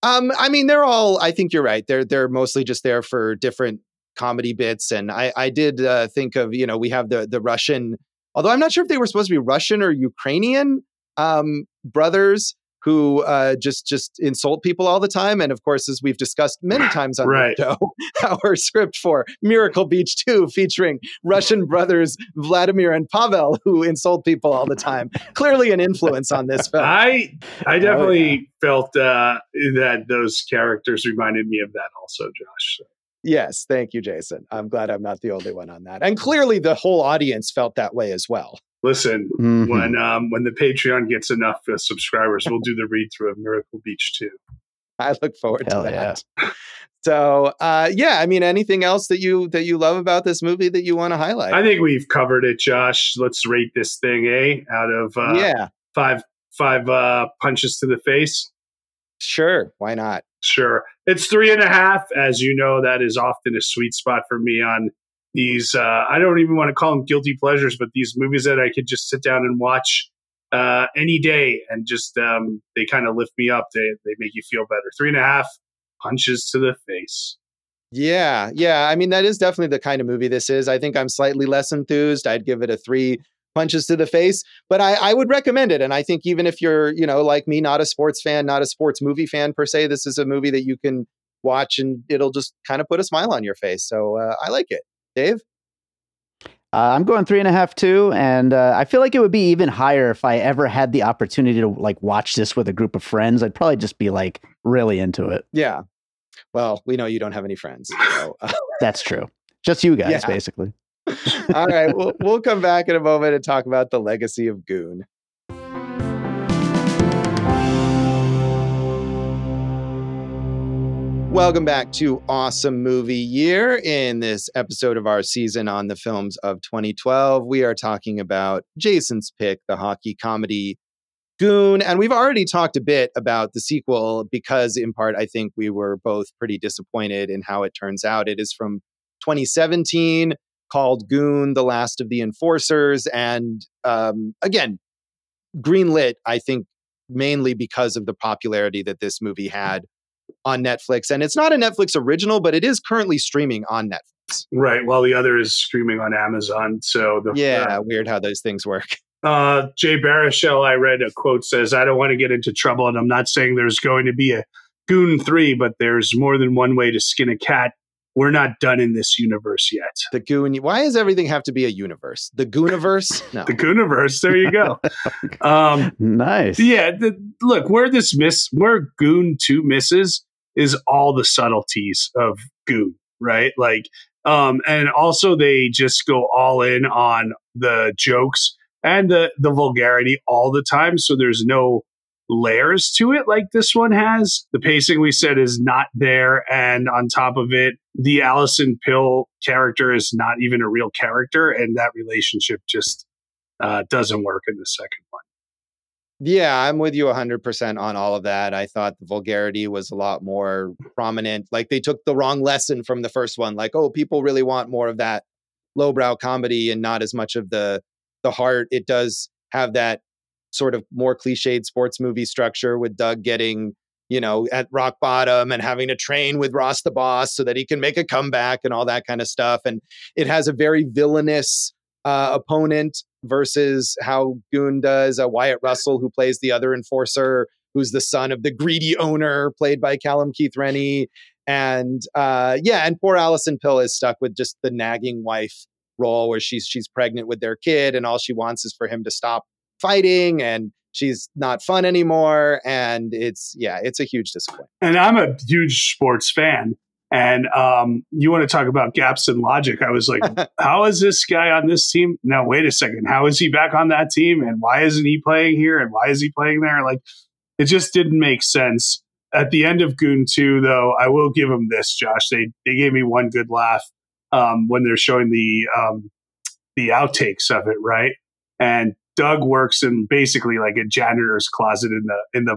Um, I mean, they're all. I think you're right. They're they're mostly just there for different comedy bits, and I I did uh, think of you know we have the the Russian. Although I'm not sure if they were supposed to be Russian or Ukrainian um, brothers who uh, just just insult people all the time. And of course, as we've discussed many [laughs] times on right. the show, [laughs] our script for Miracle Beach 2 featuring Russian brothers Vladimir and Pavel who insult people all the time. Clearly an influence on this film. I I definitely oh, yeah. felt uh, that those characters reminded me of that also, Josh. Yes, thank you, Jason. I'm glad I'm not the only one on that. And clearly the whole audience felt that way as well listen, mm-hmm. when um, when the Patreon gets enough uh, subscribers, we'll do the read through of Miracle Beach too. [laughs] I look forward Hell to that. Yeah. [laughs] So, uh, yeah, I mean, anything else that you that you love about this movie that you want to highlight? I think we've covered it, Josh. Let's rate this thing a out of uh, yeah five five uh, punches to the face. Sure, why not? Sure, it's three and a half. As you know, that is often a sweet spot for me on these uh, I don't even want to call them guilty pleasures, but these movies that I could just sit down and watch uh, any day and just um, they kind of lift me up. They they make you feel better. Three and a half punches to the face. Yeah, yeah. I mean, that is definitely the kind of movie this is. I think I'm slightly less enthused. I'd give it a three punches to the face, but I, I would recommend it. And I think even if you're, you know, like me, not a sports fan, not a sports movie fan per se, this is a movie that you can watch and it'll just kind of put a smile on your face. So uh, I like it. Dave? Uh, I'm going three and a half too, and uh, I feel like it would be even higher if I ever had the opportunity to like watch this with a group of friends. I'd probably just be like really into it. Yeah. Well, we know you don't have any friends. So, uh, That's true. Just you guys, Yeah. basically. [laughs] all right, we'll, [laughs] we'll come back in a moment and talk about the legacy of Goon. Welcome back to Awesome Movie Year. In this episode of our season on the films of 2012, we are talking about Jason's pick, the hockey comedy Goon. And we've already talked a bit about the sequel because, in part, I think we were both pretty disappointed in how it turns out. It is from 2017 called Goon, The Last of the Enforcers. And um, again, greenlit, I think, mainly because of the popularity that this movie had on Netflix. And it's not a Netflix original, but it is currently streaming on Netflix. Right. While the other is streaming on Amazon. So the Yeah, weird how those things work. [laughs] uh, Jay Baruchel, I read a quote says, "I don't want to get into trouble, and I'm not saying there's going to be a Goon three, but there's more than one way to skin a cat. We're not done in this universe yet. The Goon. Why does everything have to be a universe? The Gooniverse? [laughs] No. The Gooniverse. There you go. [laughs] um, Nice. yeah. The, look, where this miss, where Goon two misses is all the subtleties of Goon, right? Like, um, and also they just go all in on the jokes and the the vulgarity all the time. So there's no layers to it like this one has. The pacing we said is not there, and on top of it, the Alison Pill character is not even a real character, and that relationship just uh, doesn't work in the second one. Yeah, I'm with you 100% on all of that. I thought the vulgarity was a lot more prominent. Like they took the wrong lesson from the first one. Like, oh, people really want more of that lowbrow comedy and not as much of the the heart. It does have that sort of more cliched sports movie structure with Doug getting, you know, at rock bottom and having to train with Ross the boss so that he can make a comeback and all that kind of stuff. And it has a very villainous uh, opponent versus how Goon does. Uh, Wyatt Russell, who plays the other enforcer, who's the son of the greedy owner, played by Callum Keith Rennie. And uh, yeah, and poor Alison Pill is stuck with just the nagging wife role where she's she's pregnant with their kid and all she wants is for him to stop fighting and she's not fun anymore and it's yeah it's a huge disappointment and I'm a huge sports fan. And um, you want to talk about gaps in logic? I was like, [laughs] how is this guy on this team? Now, wait a second. How is he back on that team? And why isn't he playing here? And why is he playing there? Like, it just didn't make sense. At the end of Goon 2, though, I will give him this, Josh. They they gave me one good laugh um, when they're showing the um, the outtakes of it, right? And Doug works in basically like a janitor's closet in the in the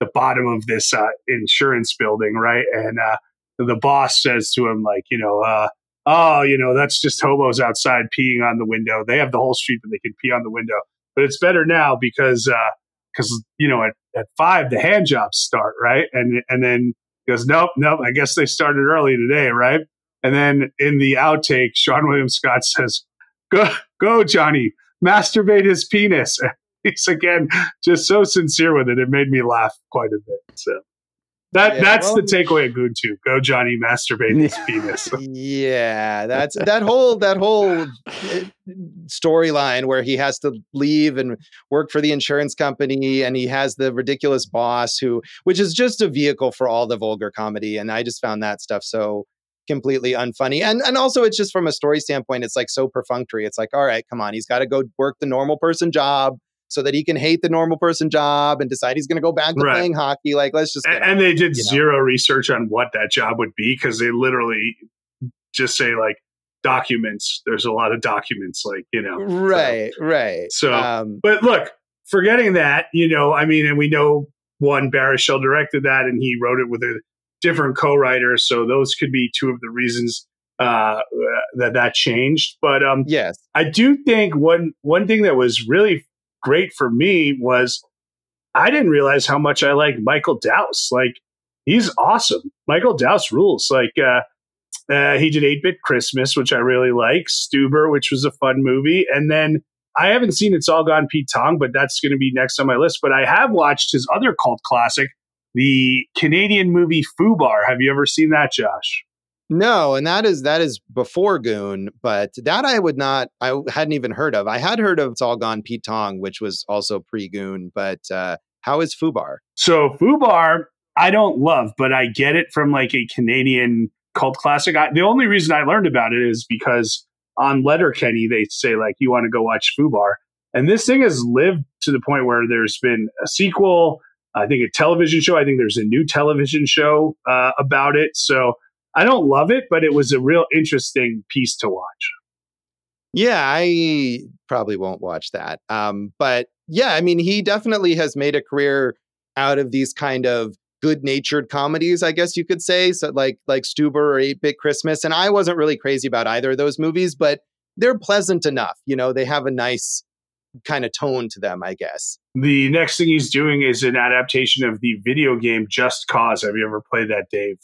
the bottom of this uh, insurance building, right? And uh, the boss says to him, like, you know, uh, oh, you know, that's just hobos outside peeing on the window. They have the whole street that they can pee on the window, but it's better now because because you know at, at five the hand jobs start, right? And and then he goes, nope, nope. I guess they started early today, right? And then in the outtake, Seann William Scott says, "Go, go, Johnny, masturbate his penis." [laughs] He's again just so sincere with it. It made me laugh quite a bit. So that Yeah, that's well- the takeaway of Two. Go, Johnny, masturbate his [laughs] penis. [laughs] yeah that's that whole that whole uh, storyline where he has to leave and work for the insurance company and he has the ridiculous boss who which is just a vehicle for all the vulgar comedy and i just found that stuff so completely unfunny and and also it's just from a story standpoint it's like so perfunctory it's like all right come on he's got to go work the normal person job so that he can hate the normal person job and decide he's going to go back to Right. playing hockey like let's just and, and they did you know. zero research on what that job would be because they literally just say like documents. There's a lot of documents, like you know, so- right right So- um But look, forgetting that, you know, I mean, and we know one Baruchel directed that, and he wrote it with a different co-writers. so those could be two of the reasons uh, that that changed. But um, yes I do think one one thing that was really great for me was I didn't realize how much I like Michael Dowse. Like he's awesome. Michael Dowse rules. Like uh, uh, he did Eight Bit Christmas, which I really like. Stuber, which was a fun movie, and then I haven't seen It's All Gone Pete Tong, but that's going to be next on my list. But I have watched his other cult classic, the Canadian movie Fubar. Have you ever seen that, Josh? No, and that is that is before Goon, but that I would not I hadn't even heard of. I had heard of It's All Gone Pete Tong, which was also pre-Goon, but uh how is Fubar? So Fubar, I don't love, but I get it from like a Canadian cult classic. I, the only reason I learned about it is because on Letterkenny they say like you want to go watch Fubar, and this thing has lived to the point where there's been a sequel. I think a television show. I think there's a new television show uh, about it. So I don't love it, but it was a real interesting piece to watch. Yeah, I probably won't watch that. Um, but yeah, I mean, he definitely has made a career out of these kind of good-natured comedies, I guess you could say. So like like Stuber or 8-Bit Christmas. And I wasn't really crazy about either of those movies, but they're pleasant enough. You know, they have a nice kind of tone to them, I guess. The next thing he's doing is an adaptation of the video game Just Cause. Have you ever played that, Dave?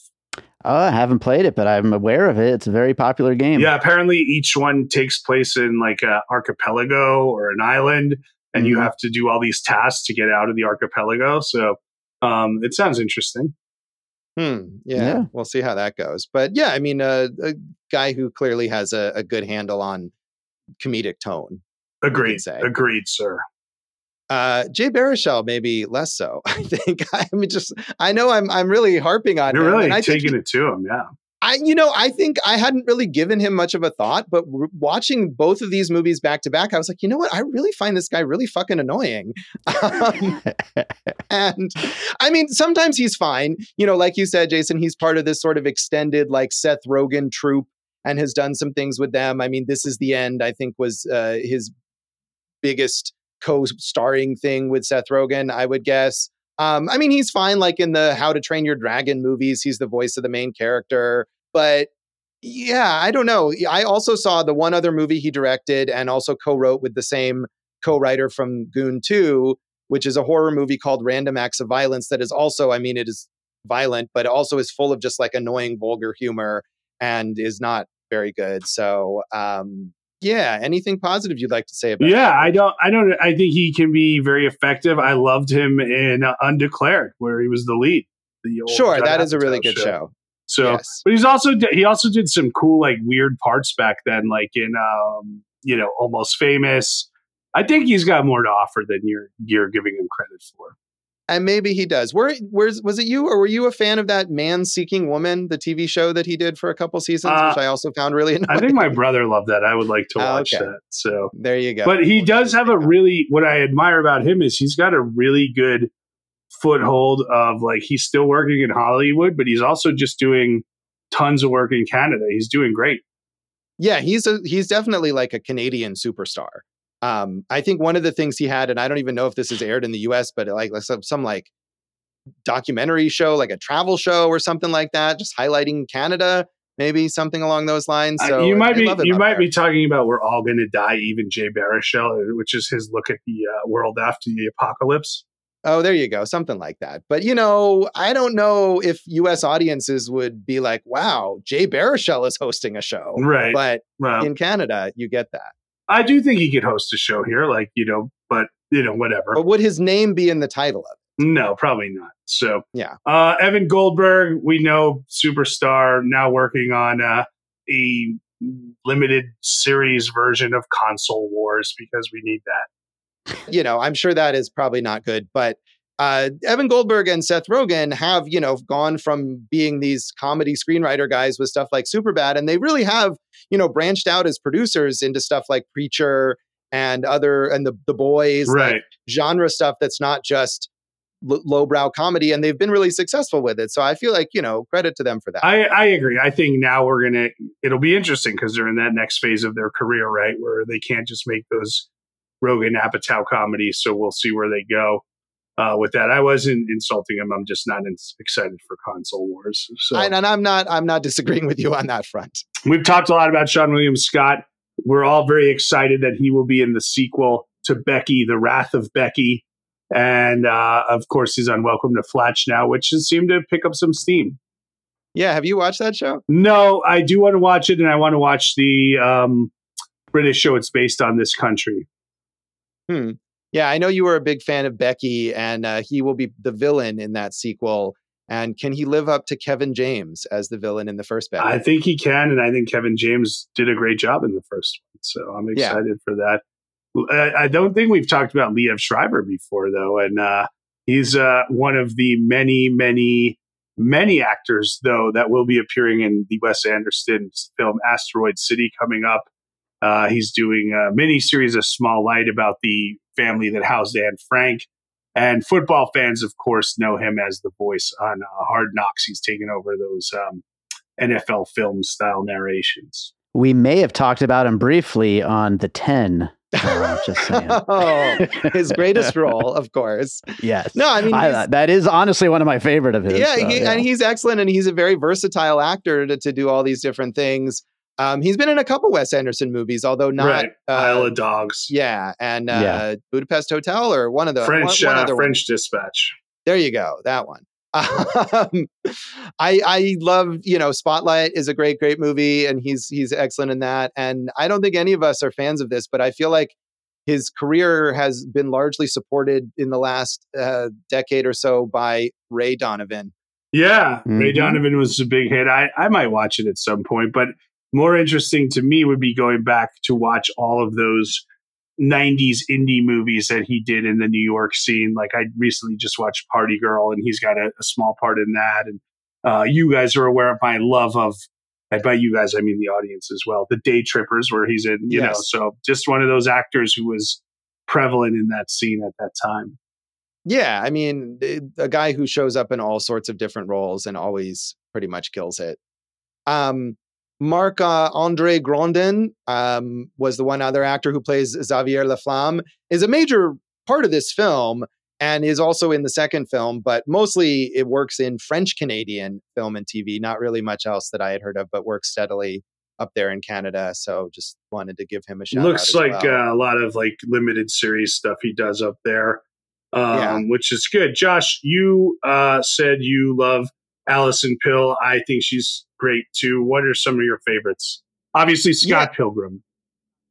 Oh, I haven't played it, but I'm aware of it. It's a very popular game. Yeah, apparently each one takes place in like an archipelago or an island, and mm-hmm. you have to do all these tasks to get out of the archipelago. So um, it sounds interesting. Hmm. Yeah, yeah, We'll see how that goes. But yeah, I mean, uh, a guy who clearly has a, a good handle on comedic tone. Agreed. Agreed, sir. Uh, Jay Baruchel, maybe less so. [laughs] I think I mean, just I know I'm I'm really harping on. You're him, really taking it to him, yeah. I, you know, I think I hadn't really given him much of a thought, but watching both of these movies back to back, I was like, you know what? I really find this guy really fucking annoying. [laughs] Um, and I mean, sometimes he's fine. You know, like you said, Jason, he's part of this sort of extended, like Seth Rogen troupe and has done some things with them. I mean, This Is the End, I think, was uh, his biggest co-starring thing with Seth Rogen, I would guess. Um, I mean, he's fine, like in the How to Train Your Dragon movies. He's the voice of the main character. But yeah, I don't know. I also saw the one other movie he directed and also co-wrote with the same co-writer from Goon 2, which is a horror movie called Random Acts of Violence that is also, I mean, it is violent, but also is full of just like annoying vulgar humor and is not very good. So um, yeah anything positive you'd like to say about yeah i don't i don't i think he can be very effective. I loved him in uh, undeclared where he was the lead the sure that is a really good show, show. so yes. but he's also he also did some cool like weird parts back then like in um you know almost famous. I think he's got more to offer than you're you're giving him credit for and maybe he does. Where where's was it you or were you a fan of that Man Seeking Woman, the TV show that he did for a couple seasons, uh, which I also found really annoying. [laughs] I think my brother loved that. I would like to watch okay. that. So there you go. But he does have a really what I admire about him is he's got a really good foothold of like he's still working in Hollywood, but he's also just doing tons of work in Canada. He's doing great. Yeah, he's a he's definitely like a Canadian superstar. Um, I think one of the things he had, and I don't even know if this is aired in the U.S., but like some, some like documentary show, like a travel show or something like that, just highlighting Canada, maybe something along those lines. So uh, you might be you might there. be talking about "We're All Gonna Die," even Jay Baruchel, which is his look at the uh, world after the apocalypse. Oh, there you go, something like that. But you know, I don't know if U.S. audiences would be like, "Wow, Jay Baruchel is hosting a show," right? But well, in Canada, you get that. I do think he could host a show here, like you know, but you know, whatever. But would his name be in the title of it? No, probably not. So yeah, uh, Evan Goldberg, we know superstar, now working on uh, a limited series version of Console Wars because we need that. You know, I'm sure that is probably not good, but uh, Evan Goldberg and Seth Rogen have, you know, gone from being these comedy screenwriter guys with stuff like Superbad, and they really have, you know, branched out as producers into stuff like Preacher and other and the the boys, right? Like genre stuff that's not just l- lowbrow comedy, and they've been really successful with it. So I feel like you know, credit to them for that. I, I agree. I think now we're gonna it'll be interesting because they're in that next phase of their career, right, where they can't just make those Rogen Apatow comedies. So we'll see where they go uh, with that. I wasn't insulting him. I'm just not in- excited for console wars. So, and, and I'm not. I'm not disagreeing with you on that front. We've talked a lot about Seann William Scott. We're all very excited that he will be in the sequel to Becky, The Wrath of Becky, and uh, of course he's on Welcome to Flatch now, which has seemed to pick up some steam. Yeah, have you watched that show? No, I do want to watch it, and I want to watch the um, British show it's based on. This country. Hmm. Yeah, I know you were a big fan of Becky, and uh, he will be the villain in that sequel. And can he live up to Kevin James as the villain in the first Batman? I think he can, and I think Kevin James did a great job in the first one. So I'm excited yeah. for that. I, I, don't think we've talked about Liev Schreiber before, though, and uh, he's uh, one of the many, many, many actors, though, that will be appearing in the Wes Anderson film Asteroid City coming up. Uh, he's doing a mini series of Small Light about the family that housed Anne Frank. And football fans, of course, know him as the voice on uh, Hard Knocks. He's taken over those um, NFL film style narrations. We may have talked about him briefly on the 10 uh, [laughs] just saying. [laughs] oh, his greatest [laughs] role, of course. Yes. No, I mean I, that is honestly one of my favorite of his. Yeah, so, he, yeah, and he's excellent, and he's a very versatile actor to, to do all these different things. Um, he's been in a couple Wes Anderson movies, although not right. uh, Isle of Dogs. Yeah, and uh, yeah. Budapest Hotel or one of the French one, one uh, French Dispatch. There you go, that one. [laughs] Um, I I love you know Spotlight is a great great movie and he's he's excellent in that and I don't think any of us are fans of this but I feel like his career has been largely supported in the last uh, decade or so by Ray Donovan. Yeah, mm-hmm. Ray Donovan was a big hit. I I might watch it at some point, but more interesting to me would be going back to watch all of those 90s indie movies that he did in the New York scene. Like I recently just watched Party Girl, and he's got a, a small part in that. And uh, you guys are aware of my love of, and by you guys I mean the audience as well, the Daytrippers, where he's in. You yes. know, so just one of those actors who was prevalent in that scene at that time. Yeah, I mean, a guy who shows up in all sorts of different roles and always pretty much kills it. Um, Marc uh, André Grondin um, was the one other actor who plays Xavier Laflamme, is a major part of this film and is also in the second film, but mostly it works in French Canadian film and TV. Not really much else that I had heard of, but works steadily up there in Canada. So just wanted to give him a shout. Looks like well. uh, a lot of like limited series stuff he does up there, um, yeah. which is good. Josh, you uh, said you love Alison Pill. I think she's great too. What are some of your favorites? Obviously, Scott yeah. Pilgrim.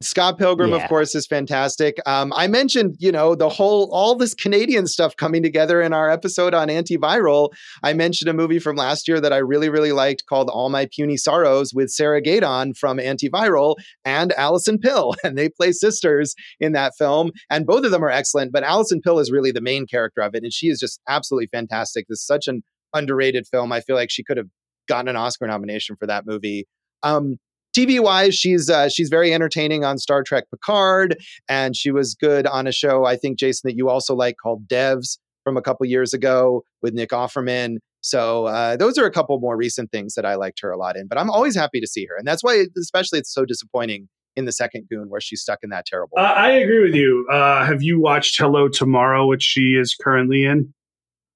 Scott Pilgrim, yeah. of course, is fantastic. Um, I mentioned, you know, the whole, all this Canadian stuff coming together in our episode on antiviral. I mentioned a movie from last year that I really, really liked called All My Puny Sorrows with Sarah Gadon from Antiviral and Alison Pill. [laughs] And they play sisters in that film. And both of them are excellent, but Alison Pill is really the main character of it. And she is just absolutely fantastic. This is such an underrated film. I feel like she could have gotten an Oscar nomination for that movie. Um, TV wise, she's uh, she's very entertaining on Star Trek Picard, and she was good on a show I think Jason that you also like called Devs from a couple years ago with Nick Offerman. So uh, those are a couple more recent things that I liked her a lot in. But I'm always happy to see her, and that's why, especially, it's so disappointing in the second Goon where she's stuck in that terrible. Uh, I agree with you. Uh, have you watched Hello Tomorrow, which she is currently in?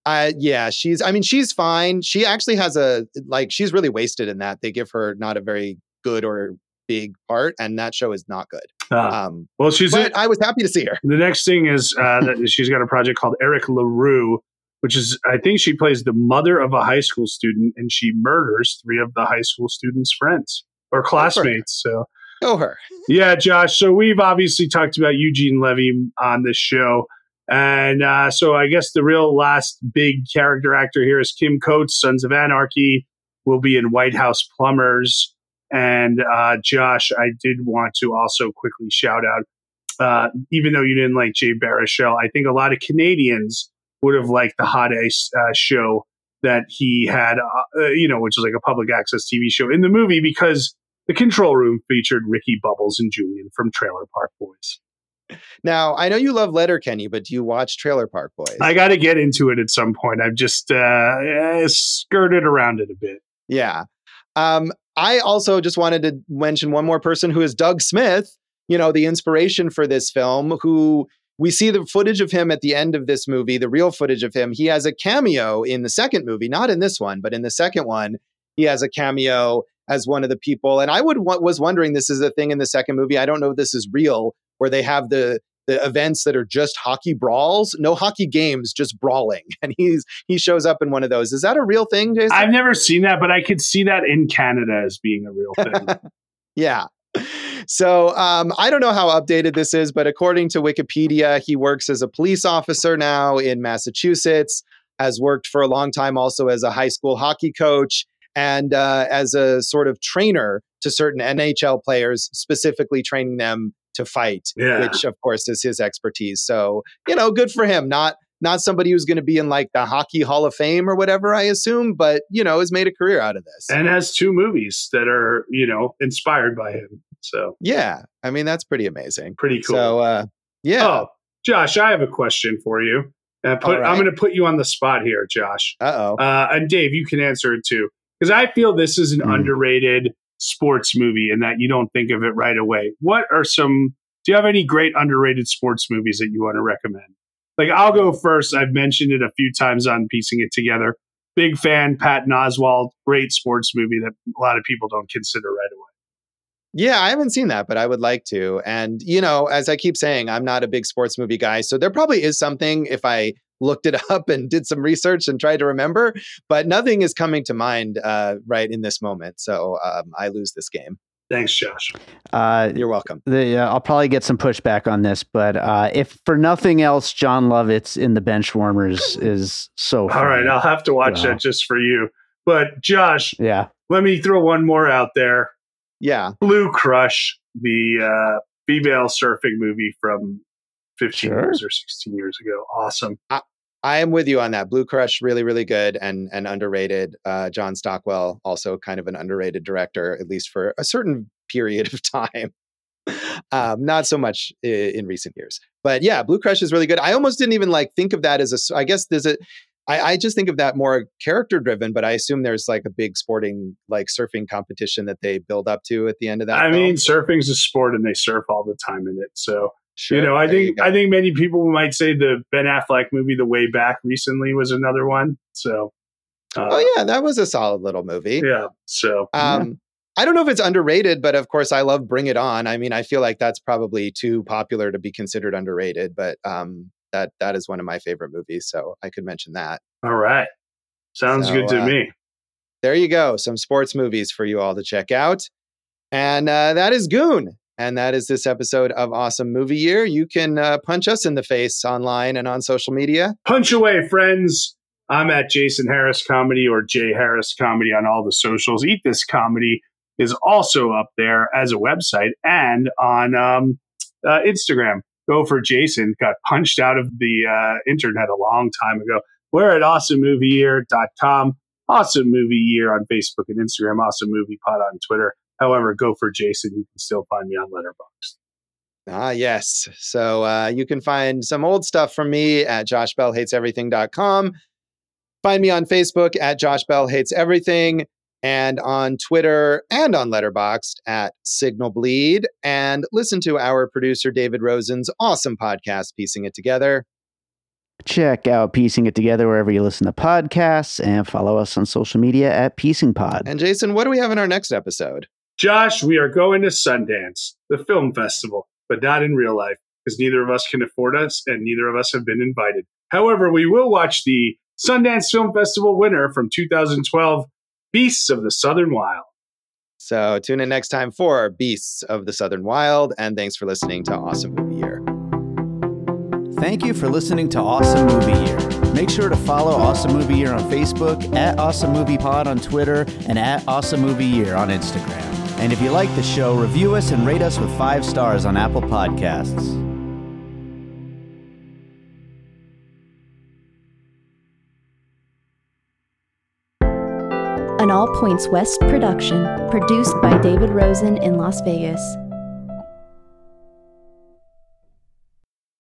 Uh, yeah, she's. I mean, she's fine. She actually has a like. She's really wasted in that. They give her not a very good or big part, and that show is not good. Uh, um, well, she's. But a, I was happy to see her. The next thing is uh, that [laughs] she's got a project called Eric LaRue, which is I think she plays the mother of a high school student, and she murders three of the high school students' friends or classmates. So. Go her. Yeah, Josh. So we've obviously talked about Eugene Levy on this show. And uh, so I guess the real last big character actor here is Kim Coates, Sons of Anarchy, will be in White House Plumbers. And uh, Josh, I did want to also quickly shout out, uh, even though you didn't like Jay Baruchel, I think a lot of Canadians would have liked the Hot Ice uh, show that he had, uh, uh, you know, which is like a public access TV show in the movie because the control room featured Ricky Bubbles and Julian from Trailer Park Boys. Now, I know you love Letterkenny, but do you watch Trailer Park Boys? I got to get into it at some point. I've just uh, skirted around it a bit. Yeah. Um, I also just wanted to mention one more person who is Doug Smith, you know, the inspiration for this film, who we see the footage of him at the end of this movie, the real footage of him. He has a cameo in the second movie, not in this one, but in the second one, he has a cameo as one of the people. And I would was wondering this is a thing in the second movie. I don't know if this is real, where they have the the events that are just hockey brawls, no hockey games, just brawling. [laughs] And he's he shows up in one of those. Is that a real thing, Jason? I've never seen that, but I could see that in Canada as being a real thing. [laughs] yeah. So um, I don't know how updated this is, but according to Wikipedia, he works as a police officer now in Massachusetts. has worked for a long time also as a high school hockey coach and uh, as a sort of trainer to certain NHL players, specifically training them to fight, Yeah. which of course is his expertise. So, you know, good for him. Not not somebody who's going to be in like the hockey hall of fame or whatever, I assume, but you know, has made a career out of this. and has two movies that are you know inspired by him. So yeah, I mean that's pretty amazing. pretty cool. So, uh, yeah. Oh, Josh, I have a question for you. And put, right. I'm going to put you on the spot here, Josh. Uh oh. Uh, and Dave, you can answer it too, because I feel this is an Hmm. underrated sports movie, and that you don't think of it right away. What are some? Do you have any great underrated sports movies that you want to recommend? Like, I'll go first. I've mentioned it a few times on piecing it together. Big fan, Patton Oswalt. Great sports movie that a lot of people don't consider right away. Yeah, I haven't seen that, but I would like to. And, you know, as I keep saying, I'm not a big sports movie guy. So there probably is something if I looked it [laughs] up and did some research and tried to remember, but nothing is coming to mind uh, right in this moment. So um, I lose this game. Thanks, Josh. Uh, You're welcome. the, uh, I'll probably get some pushback on this, but uh, if for nothing else, Jon Lovitz in the Benchwarmers is so. All right. I'll have to watch Wow. that just for you. But Josh, yeah, let me throw one more out there. Yeah. Blue Crush, the uh, female surfing movie from 15 Sure. years or 16 years ago. Awesome. I am with you on that. Blue Crush, really, really good and and underrated. Uh, John Stockwell, also kind of an underrated director, at least for a certain [laughs] period of time. um, not so much i- in recent years, but yeah, Blue Crush is really good. I almost didn't even like think of that as a. I guess there's a. I, I just think of that more character driven, but I assume there's like a big sporting like surfing competition that they build up to at the end of that. I film. mean, surfing's a sport and they surf all the time in it. So, Sure, you know, I there think. I think many people might say the Ben Affleck movie The Way Back recently was another one. So, uh, Oh yeah, that was a solid little movie. yeah. So, Um, I don't know if it's underrated, but of course, I love Bring It On. I mean, I feel like that's probably too popular to be considered underrated, but um, that that is one of my favorite movies, so I could mention that. all right. Sounds So, good to uh, me. There you go, some sports movies for you all to check out, and uh, that is Goon, and that is this episode of Awesome Movie Year. You can uh, punch us in the face online and on social media. Punch away, friends. I'm at Jason Harris Comedy or Jay Harris Comedy on all the socials. Eat This Comedy is also up there as a website and on um, uh, Instagram. Go for Jason. Got punched out of the uh, internet a long time ago. We're at awesomemovieyear.com. Awesome Movie Year on Facebook and Instagram. Awesome Movie Pod on Twitter. However, go for Jason. You can still find me on Letterboxd. Ah, yes. So uh, you can find some old stuff from me at joshbellhateseverything.com. Find me on Facebook at Josh Bell Hates Everything and on Twitter and on Letterboxd at Signal Bleed. And listen to our producer David Rosen's awesome podcast, Piecing It Together. check out Piecing It Together wherever you listen to podcasts, and follow us on social media at Piecing Pod. And Jason, what do we have in our next episode? Josh, we are going to Sundance, the film festival, but not in real life because neither of us can afford us and neither of us have been invited. However, we will watch the Sundance Film Festival winner from 2012, Beasts of the Southern Wild. So tune in next time for Beasts of the Southern Wild. And thanks for listening to Awesome Movie Year. Thank you for listening to Awesome Movie Year. Make sure to follow Awesome Movie Year on Facebook, at Awesome Movie Pod on Twitter, and at Awesome Movie Year on Instagram. And if you like the show, review us and rate us with five stars on Apple Podcasts. An All Points West production, produced by David Rosen in Las Vegas.